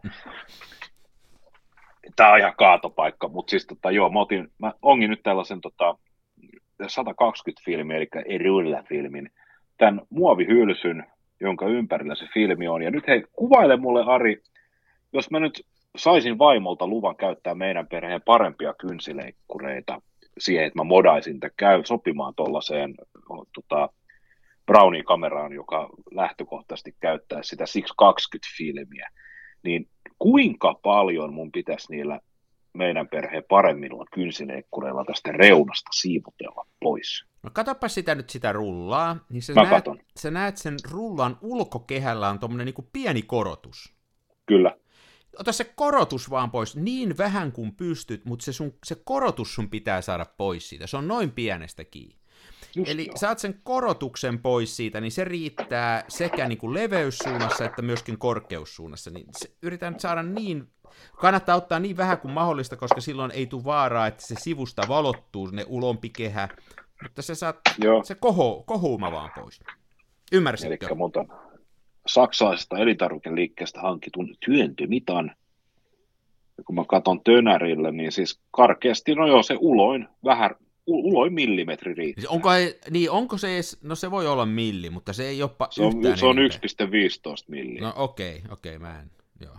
Tämä on ihan kaatopaikka, mutta siis tota, joo, mä, otin, mä ongin nyt tällaisen tota, 120 filmi, eli Erulla-filmin, tämän muovihylsyn, jonka ympärillä se filmi on. Ja nyt hei, kuvaile mulle Ari, jos mä nyt saisin vaimolta luvan käyttää meidän perheen parempia kynsileikkureita siihen, että mä modaisin tämän käy sopimaan tuollaiseen tota, Brownin kameraan, joka lähtökohtaisesti käyttää sitä 620-filmiä, niin kuinka paljon mun pitäisi niillä meidän perheen paremmilla kynsileikkureilla tästä reunasta siivutella pois? No katoppa sitä nyt sitä rullaa, niin sä, Mä näet, katon. sä näet sen rullan ulkokehällä on tommonen niinku pieni korotus. Kyllä. ota se korotus vaan pois niin vähän kuin pystyt, mutta se, sun, se korotus sun pitää saada pois siitä. Se on noin pienestä kiinni. Just Eli joo. saat sen korotuksen pois siitä, niin se riittää sekä niin kuin leveyssuunnassa että myöskin korkeussuunnassa. Niin se, yritän saada niin, kannattaa ottaa niin vähän kuin mahdollista, koska silloin ei tule vaaraa, että se sivusta valottuu ne ulompi kehä, mutta se saat Joo. se koho, kohuuma vaan pois. Ymmärsitkö? Eli muuta saksalaisesta elintarvikeliikkeestä hankitun työntömitan. Ja kun mä katson tönärillä, niin siis karkeasti, no joo, se uloin, vähän, uloin millimetri riittää. Siis Onko, niin, onko se edes, no se voi olla milli, mutta se ei ole pa- Se on, yhtään se on enempää. 1,15 milliä. No okei, okei, mä en, joo.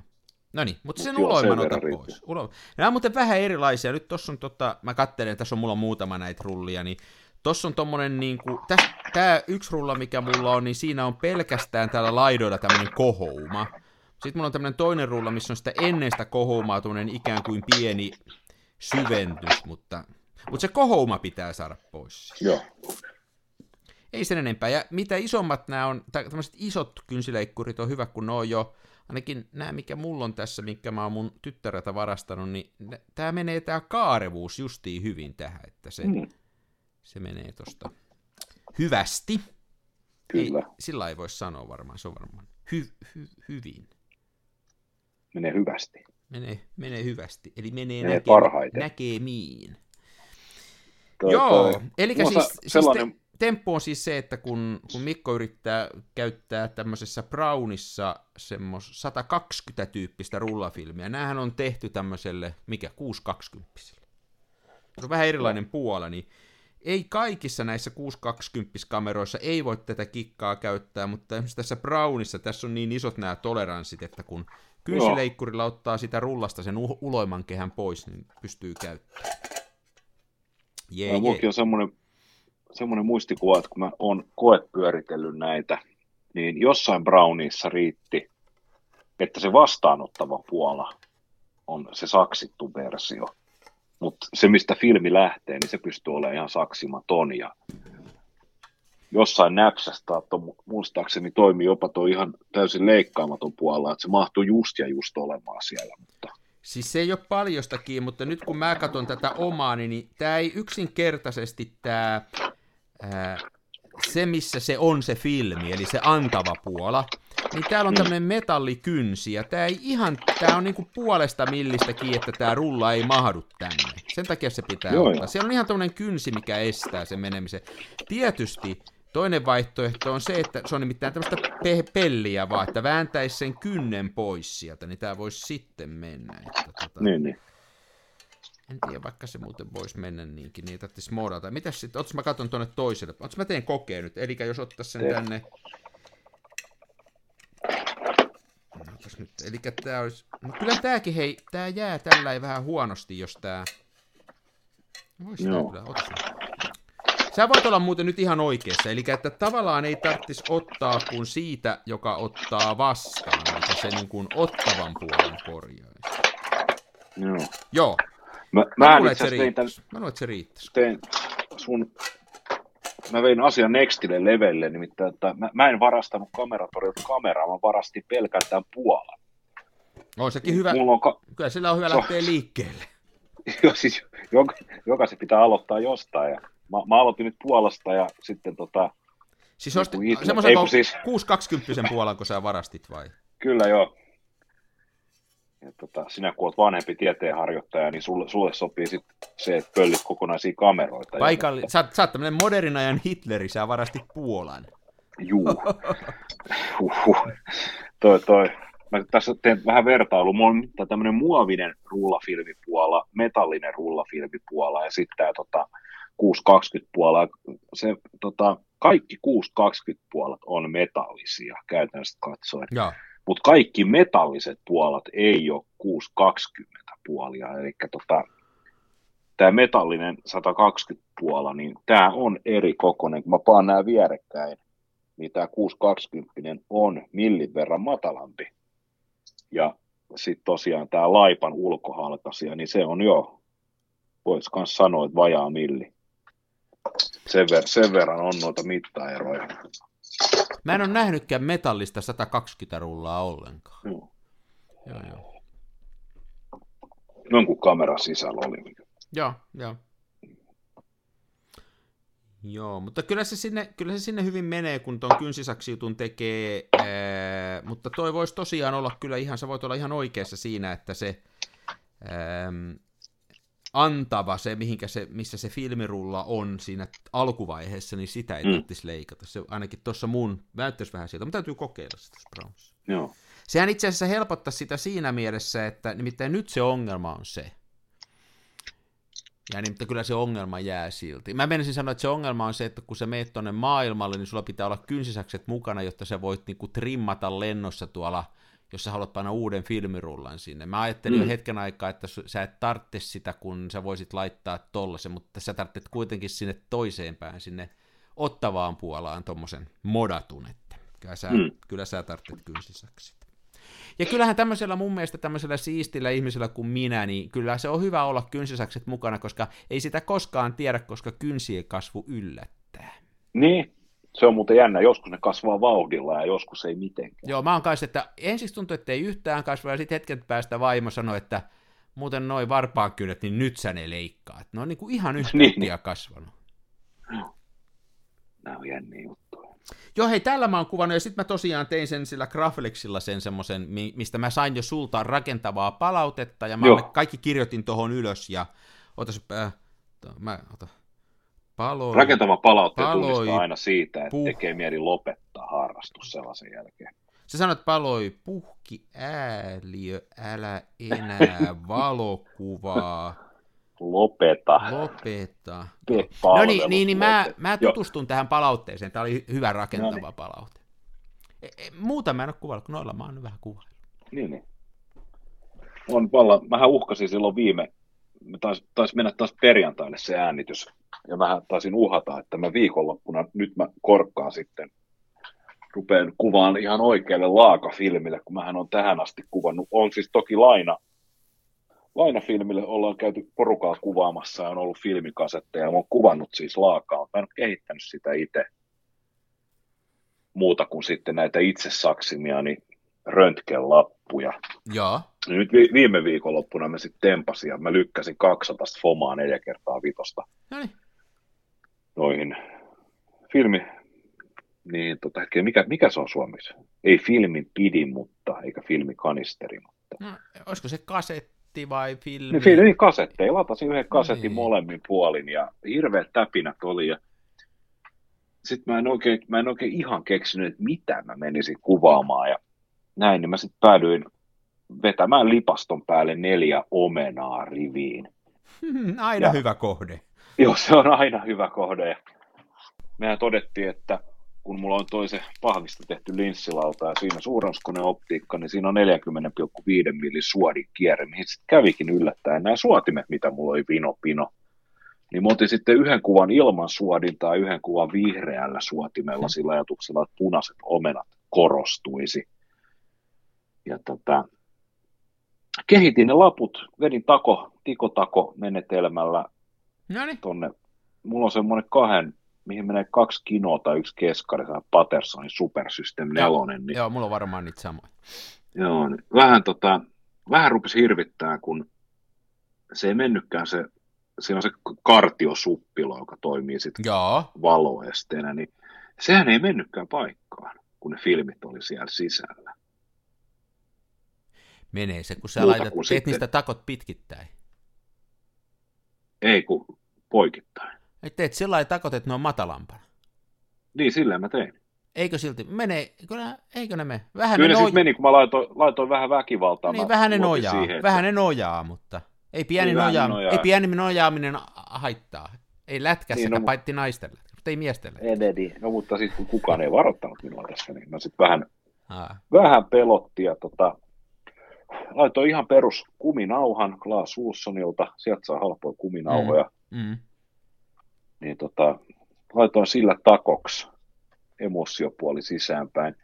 No niin, mutta Mut sen joo, uloin mä otan pois. Ulo... Nämä on muuten vähän erilaisia. Nyt tossa on tota, mä katselen, tässä on mulla muutama näitä rullia, niin tossa on tommonen niinku, täs, tää yksi rulla, mikä mulla on, niin siinä on pelkästään täällä laidoilla tämmönen kohouma. Sitten mulla on tämmönen toinen rulla, missä on sitä ennen sitä kohoumaa tämmönen ikään kuin pieni syventys, mutta... Mutta se kohouma pitää saada pois. Joo. Ei sen enempää. Ja mitä isommat nämä on, tämmöiset isot kynsileikkurit on hyvä, kun ne on jo, ainakin nämä, mikä mulla on tässä, minkä mä oon mun tyttäreltä varastanut, niin tämä menee tämä kaarevuus justiin hyvin tähän, että se, mm. Se menee tosta hyvästi. Kyllä. Ei, sillä ei voi sanoa varmaan, se on varmaan hy, hy, hyvin. Menee hyvästi. Menee, menee hyvästi, eli menee, menee näke, parhaiten. näkemiin. Toi, Joo, eli siis, sellainen... siis te, temppu on siis se, että kun, kun Mikko yrittää käyttää tämmöisessä Brownissa semmos 120-tyyppistä rullafilmiä, näähän on tehty tämmöiselle, mikä, 620 Se on vähän erilainen puola, niin ei kaikissa näissä 620-kameroissa ei voi tätä kikkaa käyttää, mutta esimerkiksi tässä Brownissa tässä on niin isot nämä toleranssit, että kun kynsileikkurilla ottaa sitä rullasta sen uloiman kehän pois, niin pystyy käyttämään. Jee, no, jee. on semmoinen, semmoinen muistikuva, että kun mä oon koepyöritellyt näitä, niin jossain Brownissa riitti, että se vastaanottava puola on se saksittu versio. Mutta se, mistä filmi lähtee, niin se pystyy olemaan ihan saksimaton. Ja jossain näpsästä, että muistaakseni toimii jopa tuo ihan täysin leikkaamaton puolella, että se mahtuu just ja just olemaan siellä. Mutta... Siis se ei ole paljostakin, mutta nyt kun mä katson tätä omaa, niin tämä ei yksinkertaisesti tämä, ää, se missä se on se filmi, eli se antava puola, niin täällä on tämmöinen metallikynsi, ja tää ei ihan, tää on niinku puolesta millistäkin, että tää rulla ei mahdu tänne. Sen takia se pitää Joo, ottaa. Siellä on ihan tämmöinen kynsi, mikä estää sen menemisen. Tietysti toinen vaihtoehto on se, että se on nimittäin tämmöistä pe- pelliä vaan, että vääntäisi sen kynnen pois sieltä, niin tää voisi sitten mennä. Että, tota... Niin, niin. En tiedä, vaikka se muuten voisi mennä niinkin, niin tarvitsisi modata. Mitäs sitten, otas mä katson tuonne toiselle, otas mä teen kokeen nyt, eli jos ottaisi sen tänne, nyt. Eli tää olisi... No kyllä tääkin, hei, tää jää tällä ei vähän huonosti, jos tää... Vois no. kyllä. Sä voit olla muuten nyt ihan oikeassa, eli että tavallaan ei tarvitsisi ottaa kuin siitä, joka ottaa vastaan, eli se niin kuin ottavan puolen korjaisi. Joo. Joo. Mä, mä, mä luulen, että se riittäisi. Mä luulen, että se riittäisi. Tein sun mä vein asian nextille levelle, nimittäin että mä, mä en varastanut kameratorilta kameraa, mä varastin pelkästään puolan. On sekin hyvä, Mulla on ka- kyllä sillä on hyvä so, lähteä liikkeelle. Joo, siis joka, jokaisen pitää aloittaa jostain. Ja mä, mä aloitin nyt Puolasta ja sitten tota... Siis ostit semmoisen siis... 620 puolan, kun sä varastit vai? Kyllä joo. Ja tota, sinä kun olet vanhempi tieteenharjoittaja, niin sulle, sulle sopii sit se, että pöllit kokonaisia kameroita. Paikalli... Ja, sä, sä oot tämmöinen modernin ajan Hitleri, sä varastit Puolan. Juu. Uhuh. toi, toi. Mä tässä teen vähän vertailu. Mulla on tämmöinen muovinen rullafilmipuola, metallinen rullafilmipuola ja sitten tämä tota, 620 puola. Se, tota, kaikki 620 puolat on metallisia käytännössä katsoen. Ja mutta kaikki metalliset puolat ei ole 620 puolia, eli tota, tämä metallinen 120 puola, niin tämä on eri kokoinen. Kun mä paan nämä vierekkäin, niin tämä 620 on millin verran matalampi. Ja sitten tosiaan tämä laipan ulkohalkasia, niin se on jo, voisi myös sanoa, että vajaa milli. Sen, ver- sen verran on noita mittaeroja. Mä en ole nähnytkään metallista 120 rullaa ollenkaan. Joo. Joo, joo. Jonkun kameran sisällä oli. Joo, joo. Joo, mutta kyllä se sinne, kyllä se sinne hyvin menee, kun tuon kynsisaksiutun tekee, ää, mutta toi voisi tosiaan olla kyllä ihan, sä voit olla ihan oikeassa siinä, että se, ää, antava, se, mihinkä se, missä se filmirulla on siinä alkuvaiheessa, niin sitä ei mm. tarvitsisi leikata. Se ainakin tuossa mun näyttäisi vähän sieltä, mutta täytyy kokeilla sitä Browns. Joo. Sehän itse asiassa helpottaa sitä siinä mielessä, että nimittäin nyt se ongelma on se, ja niin, mutta kyllä se ongelma jää silti. Mä menisin sanoa, että se ongelma on se, että kun sä meet tuonne maailmalle, niin sulla pitää olla kynsisakset mukana, jotta sä voit niinku trimmata lennossa tuolla jos sä haluat panna uuden filmirullan sinne. Mä ajattelin mm. jo hetken aikaa, että sä et tarvitse sitä, kun sä voisit laittaa tollasen, mutta sä tarvitset kuitenkin sinne toiseen päin, sinne ottavaan puolaan tommosen modatun, että kyllä sä, mm. kyllä sä tarvitset kynsisakset. Ja kyllähän tämmöisellä mun mielestä tämmöisellä siistillä ihmisellä kuin minä, niin kyllä se on hyvä olla kynsisakset mukana, koska ei sitä koskaan tiedä, koska kynsien kasvu yllättää. Niin, se on muuten jännä. Joskus ne kasvaa vauhdilla ja joskus ei mitenkään. Joo, mä oon kanssa, että ensiksi tuntui, että ei yhtään kasva, ja sitten hetken päästä vaimo sanoi, että muuten noin varpaan kynnet, niin nyt sä ne leikkaat. Ne on niin kuin ihan yhtäkkiä niin, kasvanut. Nämä on jänniä juttuja. Joo, hei, tällä mä oon kuvannut, ja sitten mä tosiaan tein sen sillä Graflexilla sen semmoisen, mistä mä sain jo sulta rakentavaa palautetta, ja mä Joo. kaikki kirjoitin tuohon ylös, ja otas, äh, mä, ota, paloi, Rakentava palautteet tunnistaa aina siitä, että puh... tekee mieli lopettaa harrastus sellaisen jälkeen. Sä sanoit paloi puhki ääliö, älä enää valokuvaa. Lopeta. Lopeta. No niin, niin, niin mä, mä tutustun tähän palautteeseen. Tämä oli hyvä rakentava no niin. palaute. E, muuta mä en ole kuvaillut, kun noilla mä oon vähän kuvaillut. Niin, niin. On valla, mähän uhkasin silloin viime, taisi tais mennä taas perjantaille se äänitys, ja mä taisin uhata, että mä viikonloppuna, nyt mä korkkaan sitten, rupean kuvaan ihan oikealle laakafilmille, kun mähän on tähän asti kuvannut, on siis toki laina, lainafilmille ollaan käyty porukaa kuvaamassa ja on ollut filmikasetteja, ja mä oon kuvannut siis laakaa, mä en ole kehittänyt sitä itse muuta kuin sitten näitä itse saksimia, niin röntgenlappuja. Joo. Nyt vi- viime viikonloppuna mä sitten tempasin ja mä lykkäsin 200 fomaa neljä kertaa vitosta. Noniin noihin filmi, niin tota, mikä, mikä se on suomeksi? Ei filmin pidi, mutta, eikä filmikanisteri, mutta. No, olisiko se kasetti vai filmi? Niin, filmi kasetti. Latasin yhden kasetin niin. molemmin puolin ja hirveät täpinät oli. Ja sitten mä, en oikein, mä en oikein ihan keksinyt, että mitä mä menisin kuvaamaan ja näin, niin mä sitten päädyin vetämään lipaston päälle neljä omenaa riviin. Aina ja, hyvä kohde. Joo, se on aina hyvä kohde. Mehän todettiin, että kun mulla on toisen pahvista tehty linssilauta ja siinä suurennuskone optiikka, niin siinä on 40,5 milli suodin kierre, mihin sitten kävikin yllättäen nämä suotimet, mitä mulla oli vino pino. Niin mä otin sitten yhden kuvan ilman suodin tai yhden kuvan vihreällä suotimella sillä ajatuksella, että punaiset omenat korostuisi. Ja tota, kehitin ne laput, vedin tako, tikotako menetelmällä Noniin. tonne. Mulla on semmoinen kahden, mihin menee kaksi kinoa tai yksi keskari, Pattersonin Super System 4. Niin, joo, mulla on varmaan niitä samoja. Joo, niin vähän, tota, vähän rupesi hirvittää, kun se ei mennytkään se, siinä on se kartiosuppilo, joka toimii sitten valoesteenä, niin sehän ei mennytkään paikkaan, kun ne filmit oli siellä sisällä. Menee se, kun sä Muuta laitat, teet sitten... niistä takot pitkittäin. Ei kun poikittain. Et teet sillä lailla takot, että ne on matalampana. Niin, sillä mä tein. Eikö silti? Mene, kyllä, eikö ne mene? Vähän kyllä ne, ne noj... meni, kun mä laitoin, laitoin vähän väkivaltaa. Niin, vähän ne nojaa, siihen, vähän että... ne nojaa, mutta ei pieni, niin, nojaa, nojaa. ei pieni nojaaminen haittaa. Ei lätkässä, niin, no, paitti naisten mutta ei miesten Ei, no mutta sitten kun kukaan ei varoittanut minua tässä, niin mä sitten vähän, vähän pelotti ja tota, laitoin ihan perus kuminauhan Klaas Wilsonilta, sieltä saa halpoja kuminauhoja. Mm. Mm. Niin tota, laitoin sillä takoksi emossiopuoli sisäänpäin.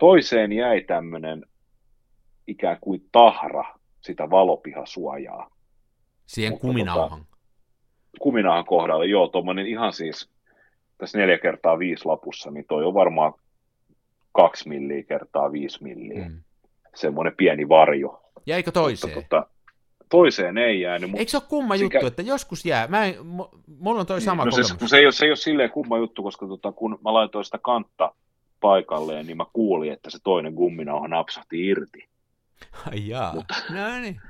Toiseen jäi tämmöinen ikään kuin tahra sitä valopihasuojaa. Siihen Mutta kuminauhan? Tota, kuminauhan kohdalla, joo, tuommoinen ihan siis tässä neljä kertaa viisi lapussa, niin toi on varmaan kaksi milliä kertaa viisi milliä. Mm. Semmoinen pieni varjo. Jäikö toiseen? Mutta, tota, toiseen ei jäänyt. Eikö se ole kumma sikä... juttu, että joskus jää? Mä en, mulla on toi sama no se, se, ei ole, se ei ole silleen kumma juttu, koska tota, kun mä laitoin sitä kantta paikalleen, niin mä kuulin, että se toinen gumminauha napsahti irti. Ai jaa, mutta, no niin.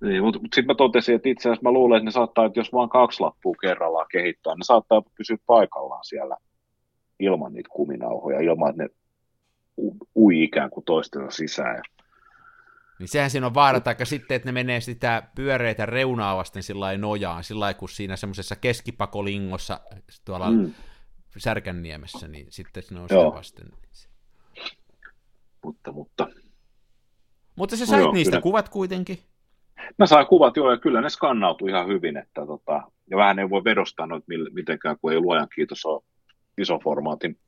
Niin, mutta, mutta sitten mä totesin, että itse asiassa mä luulen, että ne saattaa, että jos vaan kaksi lappua kerrallaan kehittää, ne saattaa pysyä paikallaan siellä ilman niitä kuminauhoja, ilman, että ne ui ikään kuin toistensa sisään. Niin sehän siinä on vaara, tai sitten, että ne menee sitä pyöreitä reunaa vasten sillä nojaan, sillä kun siinä semmoisessa keskipakolingossa tuolla mm. Särkänniemessä, niin sitten ne on sitä vasten. Mutta, mutta... Mutta sä sait no joo, niistä kyllä. kuvat kuitenkin? Mä sain kuvat joo, ja kyllä ne skannautui ihan hyvin, että tota, ja vähän ei voi vedostaa noita mitenkään, kun ei luojan kiitos ole iso formaatin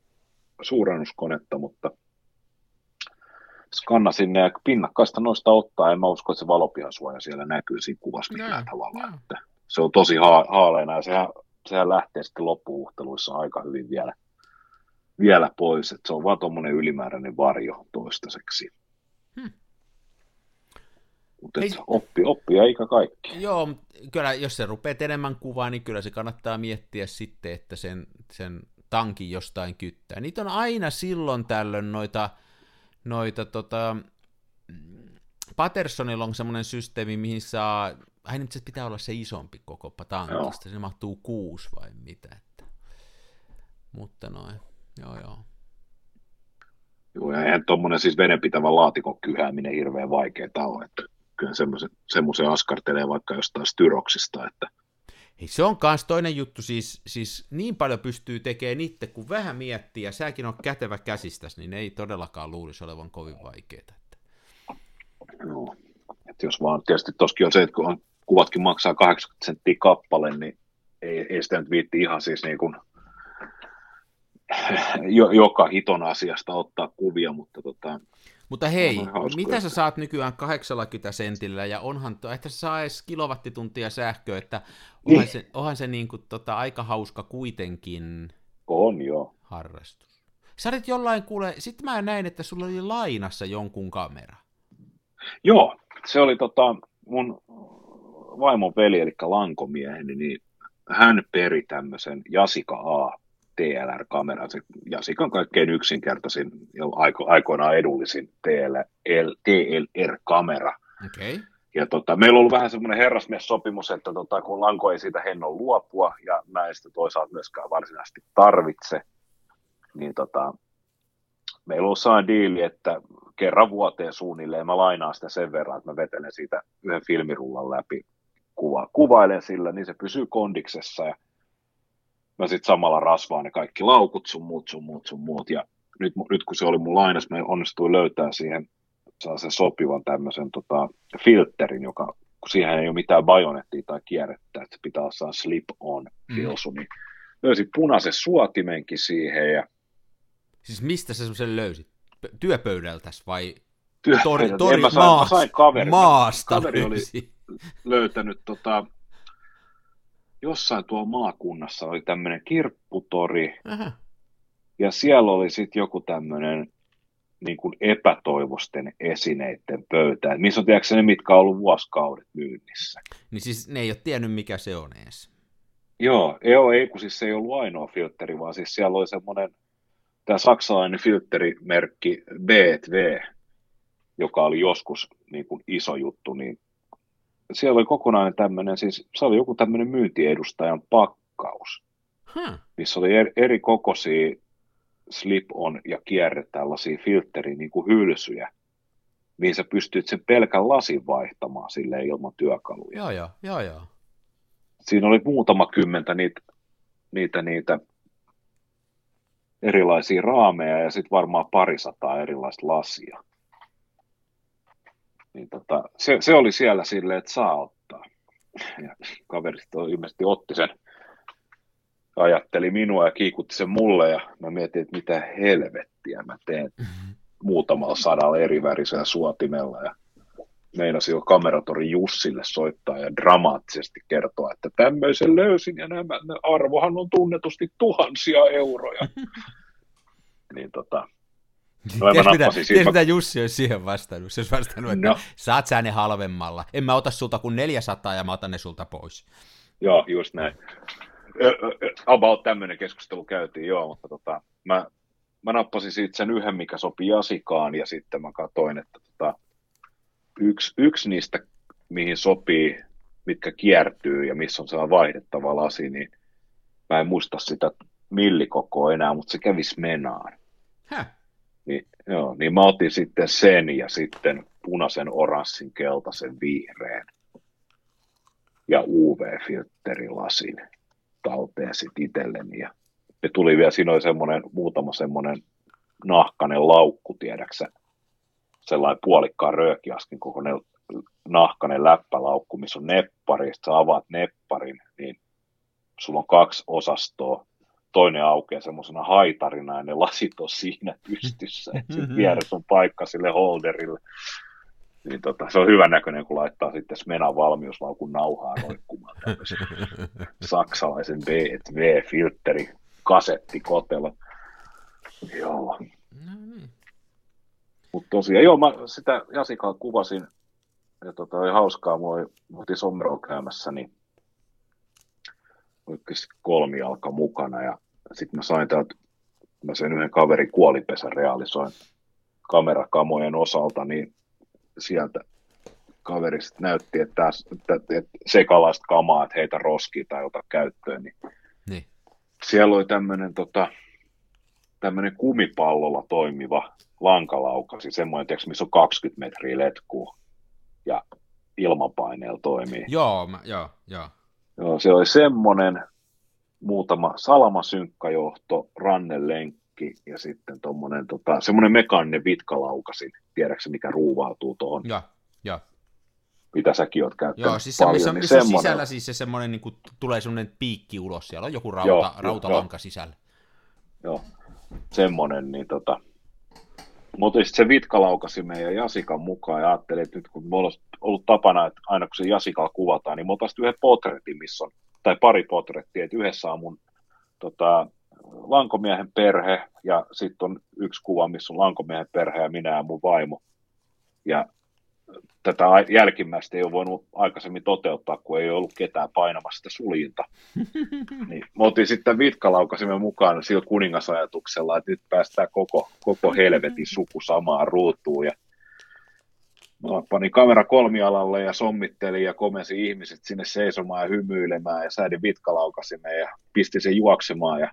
suurennuskonetta, mutta kanna sinne ja pinnakkaista noista ottaa. En mä usko, että se valopihasuoja siellä näkyy siinä kuvassa millään tavalla. Että se on tosi ha- haaleena ja sehän, sehän lähtee sitten loppuuhteluissa aika hyvin vielä, vielä pois. Että se on vaan tuommoinen ylimääräinen varjo toistaiseksi. Hmm. Mutta oppi, oppi eikä kaikki. Joo, kyllä jos se rupeaa enemmän kuvaa, niin kyllä se kannattaa miettiä sitten, että sen, sen tankin jostain kyttää. Niitä on aina silloin tällöin noita, noita tota, Pattersonilla on semmoinen systeemi, mihin saa, aina se pitää olla se isompi koko tankista, se mahtuu kuusi vai mitä, että. mutta noin, joo joo. Joo, ja eihän tuommoinen siis vedenpitävän laatikon kyhääminen hirveän vaikeaa ole, että kyllä semmoisen askartelee vaikka jostain styroksista, että Hei, se on myös toinen juttu, siis, siis niin paljon pystyy tekemään itse, kun vähän miettii, ja säkin on kätevä käsistäs, niin ei todellakaan luulisi olevan kovin vaikeaa. No, että jos vaan, tietysti toskin on se, että kun on, kuvatkin maksaa 80 senttiä kappale, niin ei, ei sitä nyt viitti ihan siis niin kuin joka hiton asiasta ottaa kuvia, mutta tota, mutta hei, mitä sä saat nykyään 80 sentillä, ja onhan, että sä saa edes kilowattituntia sähköä, että onhan niin. se, onhan se niin kuin, tota, aika hauska kuitenkin on jo. harrastus. Sä olit jollain, kuule, sitten mä näin, että sulla oli lainassa jonkun kamera. Joo, se oli tota, mun vaimon veli, eli lankomieheni, niin hän peri tämmöisen Jasika A TLR-kamera, se Jasikan kaikkein yksinkertaisin ja aiko, aikoinaan edullisin TL, TLR-kamera. Okay. Ja tota, meillä on ollut vähän semmoinen herrasmies-sopimus, että tota, kun lanko ei siitä hennon luopua ja näistä toisaalta myöskään varsinaisesti tarvitse, niin tota, meillä on saa diili, että kerran vuoteen suunnilleen mä lainaan sitä sen verran, että mä vetelen siitä yhden filmirullan läpi, kuva, kuvailen sillä, niin se pysyy kondiksessa ja mä sitten samalla rasvaan ne kaikki laukut, sun muut, sun muut, sun muut. Ja nyt, nyt kun se oli mun lainas, me onnistui löytää siihen sen sopivan tämmöisen tota, filterin, joka, kun siihen ei ole mitään bajonettia tai kierrettä, että se pitää olla slip-on filsu, mm. niin löysin punaisen suotimenkin siihen. Ja... Siis mistä sä semmoisen löysit? Työpöydältäs vai Tori, tori, mä sain, maasta, mä sain kaveri, maasta kaveri oli löytänyt tota, jossain tuolla maakunnassa oli tämmöinen kirpputori, Aha. ja siellä oli sitten joku tämmöinen niin kuin epätoivosten esineiden pöytä, missä on tiedätkö ne, mitkä on ollut vuosikaudet myynnissä. Niin siis ne ei ole tiennyt, mikä se on edes. Joo, ei, ei kun siis se ei ollut ainoa filtteri, vaan siis siellä oli semmoinen, tämä saksalainen filtterimerkki B&V, joka oli joskus niin kuin iso juttu, niin siellä oli kokonainen tämmöinen, siis se oli joku tämmöinen myyntiedustajan pakkaus, hmm. missä oli eri, eri kokoisia slip-on ja kierre tällaisia filtteri niin kuin hylsyjä, mihin sä pystyt sen pelkän lasin vaihtamaan sille ilman työkaluja. Joo, joo, joo, joo. Siinä oli muutama kymmentä niitä, niitä, niitä erilaisia raameja ja sitten varmaan parisataa erilaista lasia niin tota, se, se, oli siellä silleen, että saa ottaa. Ja kaverit ilmeisesti otti sen, ajatteli minua ja kiikutti sen mulle ja mä mietin, että mitä helvettiä mä teen mm-hmm. muutamalla sadalla eri värisellä suotimella ja meinasin jo kameratori Jussille soittaa ja dramaattisesti kertoa, että tämmöisen löysin ja nämä, arvohan on tunnetusti tuhansia euroja. niin tota, ties, mitä, ties mitä Jussi olisi siihen vastannut? Se olisi vastannut, että no. saat sä ne halvemmalla. En mä ota sulta kuin 400 ja mä otan ne sulta pois. Joo, just näin. About tämmöinen keskustelu käytiin, joo, mutta tota, mä, mä nappasin siitä sen yhden, mikä sopii Jasikaan, ja sitten mä katsoin, että tota, yksi, yksi niistä, mihin sopii, mitkä kiertyy ja missä on sellainen vaihdettava lasi, niin mä en muista sitä millikokoa enää, mutta se kävisi menaan. Häh? Joo, niin mä otin sitten sen ja sitten punaisen, oranssin, keltaisen, vihreän. Ja UV-filterilasin talteen sitten itselleni. Ja ne tuli vielä, siinä oli semmoinen, muutama semmoinen nahkanen laukku, tiedäksä, sellainen puolikkaan röökiaskin kokoinen nahkanen läppälaukku, missä on neppari, sä avaat nepparin, niin sulla on kaksi osastoa, toinen aukeaa semmoisena haitarina ja ne lasit on siinä pystyssä. Sitten vieressä on paikka sille holderille. Niin tota, se on hyvän näköinen, kun laittaa sitten Smena valmiuslaukun nauhaa roikkumaan saksalaisen B&V-filtteri kasettikotelo. Joo. No niin. Mutta tosiaan, joo, mä sitä Jasikaa kuvasin, ja tota, oli hauskaa, mulla oli, oltiin käymässä, niin kolmi alka mukana, ja sitten mä sain täältä, mä sen yhden kaverin kuolipesän realisoin kamerakamojen osalta, niin sieltä kaveri sitten näytti, että, että, että sekalaista kamaa, että heitä roskiin tai ota käyttöön, niin, niin. siellä oli tämmöinen tota, tämmöinen kumipallolla toimiva lankalaukasi, semmoinen, tiiäks, missä on 20 metriä letkua ja ilmapaineella toimii. Joo, mä, joo, joo. Joo, se oli semmoinen muutama salamasynkkajohto, rannelenkki ja sitten tuommoinen tota, semmoinen mekaaninen vitkalaukasin, tiedätkö mikä ruuvautuu tuohon? Joo, joo. Mitä säkin oot käyttänyt Joo, siis paljon, missä, niin missä semmoinen... sisällä siis se semmoinen, niin kuin, tulee semmoinen piikki ulos, siellä on joku rauta, joo, rautalanka jo, sisällä. Joo, semmoinen, niin tota, mutta sitten se Vitka laukasi meidän Jasikan mukaan ja ajattelin, että nyt kun me ollaan ollut tapana, että aina kun se Jasikalla kuvataan, niin me otan yhden potretin, missä on, tai pari potrettia, että yhdessä on mun tota, lankomiehen perhe ja sitten on yksi kuva, missä on lankomiehen perhe ja minä ja mun vaimo. Ja tätä jälkimmäistä ei ole voinut aikaisemmin toteuttaa, kun ei ollut ketään painamassa sitä suljinta. niin, me otin sitten vitkalaukasimme mukaan sillä kuningasajatuksella, että nyt päästään koko, koko helvetin suku samaan ruutuun. Ja mä panin kamera kolmialalle ja sommittelin ja komensi ihmiset sinne seisomaan ja hymyilemään ja säädin vitkalaukasimme ja pistin sen juoksemaan ja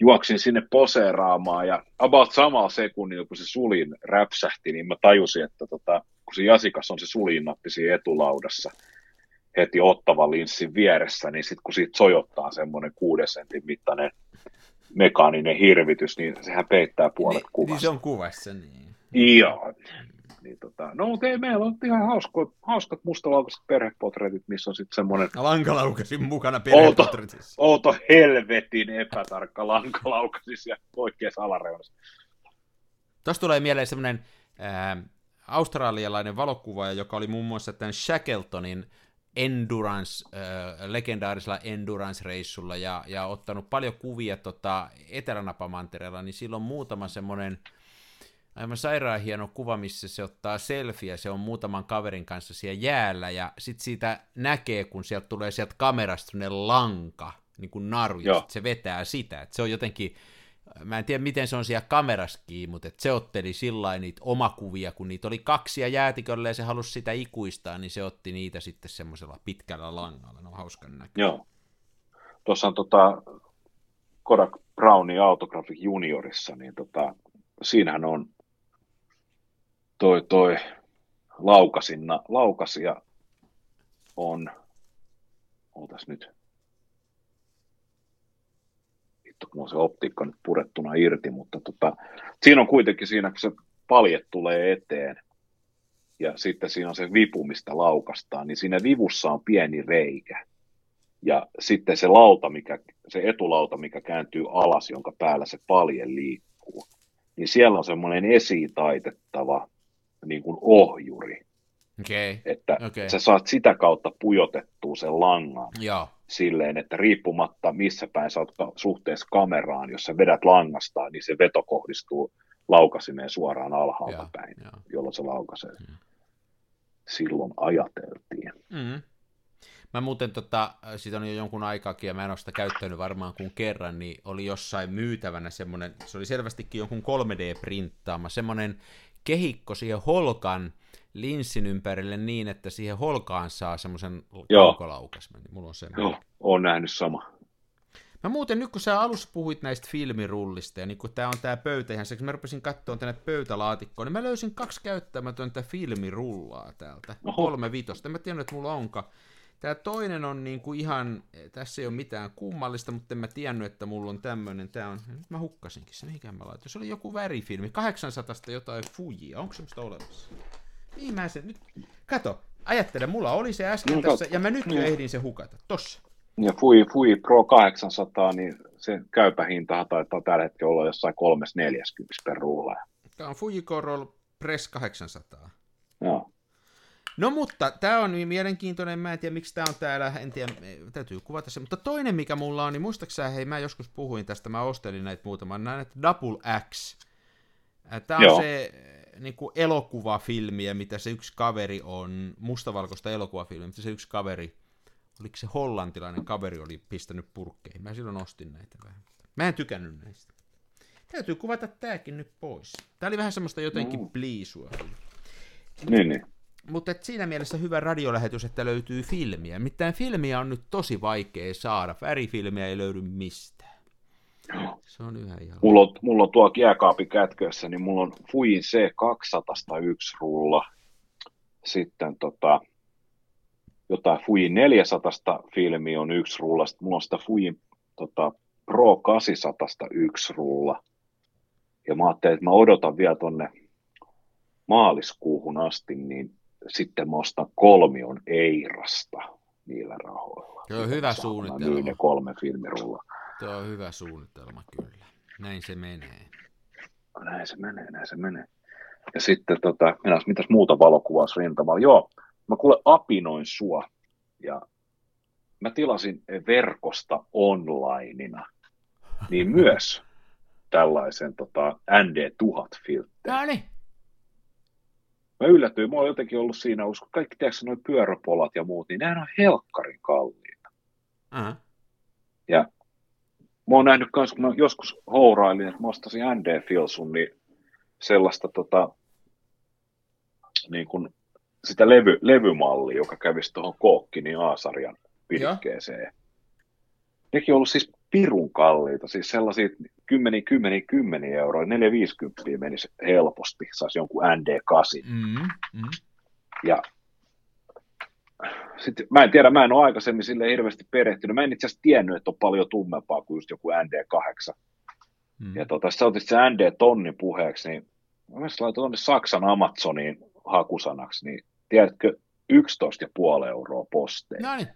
juoksin sinne poseeraamaan ja about samalla sekunnilla, kun se sulin räpsähti, niin mä tajusin, että tota, kun se jasikas on se sulinnappi siinä etulaudassa heti ottava linssin vieressä, niin sitten kun siitä sojottaa semmoinen kuuden sentin mittainen mekaaninen hirvitys, niin sehän peittää puolet niin, kuvasta. Niin se on kuvassa, niin. Joo. Niin tota, no mutta ei, meillä on ihan hausko, hauskat mustalaukaiset perhepotretit, missä on sitten semmoinen... Lankalaukasin mukana perhepotretissa. Outo, outo helvetin epätarkka lankalaukasis ja oikeassa alareunassa. Tuosta tulee mieleen semmoinen australialainen valokuvaaja, joka oli muun muassa tämän Shackletonin endurance, äh, legendaarisella endurance-reissulla ja, ja ottanut paljon kuvia tota, Etelänapamantereella, niin silloin muutama semmoinen aivan sairaan hieno kuva, missä se ottaa selfie, se on muutaman kaverin kanssa siellä jäällä, ja sitten siitä näkee, kun sieltä tulee sieltä kamerasta lanka, niin kuin naru, ja se vetää sitä, että se on jotenkin, mä en tiedä miten se on siellä kameraskin, mutta se otteli sillä niitä omakuvia, kun niitä oli kaksi ja jäätikölle ja se halusi sitä ikuistaa, niin se otti niitä sitten semmoisella pitkällä langalla, no hauskan näkö. Joo. Tuossa on tota Kodak Brownin Autographic Juniorissa, niin tota, siinähän on toi, toi laukasinna, laukasia on, ootas nyt, vittu, kun on se optiikka nyt purettuna irti, mutta tota, siinä on kuitenkin siinä, kun se paljet tulee eteen, ja sitten siinä on se vipu, mistä laukastaan, niin siinä vivussa on pieni reikä. Ja sitten se lauta, mikä, se etulauta, mikä kääntyy alas, jonka päällä se palje liikkuu, niin siellä on semmoinen esiin taitettava niin kuin ohjuri. Okay. Että okay. sä saat sitä kautta pujotettua sen langan. Joo silleen, että riippumatta missä päin sä oot suhteessa kameraan, jos sä vedät langasta, niin se veto kohdistuu laukasimeen suoraan alhaalta ja, päin, ja. jolloin se laukaisee. Ja. Silloin ajateltiin. Mm. Mä muuten, tota, siitä on jo jonkun aikaakin, ja mä en ole sitä käyttänyt varmaan kuin kerran, niin oli jossain myytävänä semmoinen, se oli selvästikin jonkun 3D-printtaama, semmoinen kehikko siihen holkan, linssin ympärille niin, että siihen holkaan saa semmoisen kaukolaukasmen. Niin mulla on semmoinen. Joo, on nähnyt sama. Mä muuten nyt kun sä alussa puhuit näistä filmirullista ja niin kun tää on tää pöytä ihan seksi, mä rupesin katsoa tänne pöytälaatikkoon, niin mä löysin kaksi käyttämätöntä filmirullaa täältä. Oho. Kolme vitosta. En mä tiedä, että mulla onka. Tää toinen on niin kuin ihan, tässä ei ole mitään kummallista, mutta en mä tiennyt, että mulla on tämmönen. Tää on, nyt mä hukkasinkin se, mikä mä laitoin. Se oli joku värifilmi, 800 jotain fujia. Onko semmoista olemassa? Niin mä sen nyt... Kato, ajattele, mulla oli se äsken no, tässä, ja mä nyt jo niin. ehdin se hukata. Tossa. Ja Fui, Fui Pro 800, niin se käypä hinta taitaa tällä hetkellä olla jossain 340 per rulla. Tämä on Fujicoroll Press 800. Joo. No mutta tämä on niin mielenkiintoinen, mä en tiedä miksi tämä on täällä, en tiedä, täytyy kuvata se. Mutta toinen mikä mulla on, niin muistaaksä, hei mä joskus puhuin tästä, mä ostelin näitä muutaman, näitä Double X. Tämä on Joo. se niin kuin elokuvafilmiä, mitä se yksi kaveri on, mustavalkoista elokuvafilmiä, mitä se yksi kaveri, oliko se hollantilainen kaveri, oli pistänyt purkkeihin. Mä silloin ostin näitä vähän. Mä en tykännyt näistä. Täytyy kuvata tääkin nyt pois. Tää oli vähän semmoista jotenkin mm. pliisua. Niin, niin. Mutta siinä mielessä hyvä radiolähetys, että löytyy filmiä. Mitään filmiä on nyt tosi vaikea saada. Värifilmiä ei löydy mistään. Se on yhä ihan... Mulla on, mulla on tuo jääkaapi kätkössä, niin mulla on Fuin C201 rulla. Sitten tota, jotain Fuin 400 filmi on yksi rulla. Sitten mulla on sitä Fuin tota, Pro 801 rulla. Ja mä ajattelin, että mä odotan vielä tonne maaliskuuhun asti, niin sitten mä ostan kolmion Eirasta niillä rahoilla. Se on hyvä suunnitelma. ne kolme filmirulla. Se on hyvä suunnitelma kyllä. Näin se menee. Näin se menee, näin se menee. Ja sitten tota, minäs, mitäs muuta valokuvaus rintamalla? Joo, mä kuule apinoin sua ja mä tilasin verkosta onlineina, niin myös tällaisen tota, ND1000-filtterin. No niin, mä yllätyin, mä oon jotenkin ollut siinä, usko kaikki tiedätkö noin pyöräpolat ja muut, niin nehän on helkkarin kalliita. Uh-huh. Ja mä oon nähnyt myös, kun mä joskus hourailin, että mä ostasin ND Filsun, niin sellaista tota, niin kuin sitä levy, levymallia, joka kävisi tuohon Kookkinin A-sarjan pilkkeeseen. Nekin on ollut siis pirun kalliita, siis sellaisia kymmeniä, kymmeniä, kymmeniä euroa, 450 menisi helposti, saisi jonkun ND8. Mm-hmm. Ja sitten, mä en tiedä, mä en ole aikaisemmin sille hirveästi perehtynyt. Mä en itse asiassa tiennyt, että on paljon tummempaa kuin just joku ND8. Mm. Ja tota, sä otit se ND-tonni puheeksi, niin mä laitoin tuonne Saksan Amazoniin hakusanaksi, niin tiedätkö, 11,5 euroa posteja. No niin.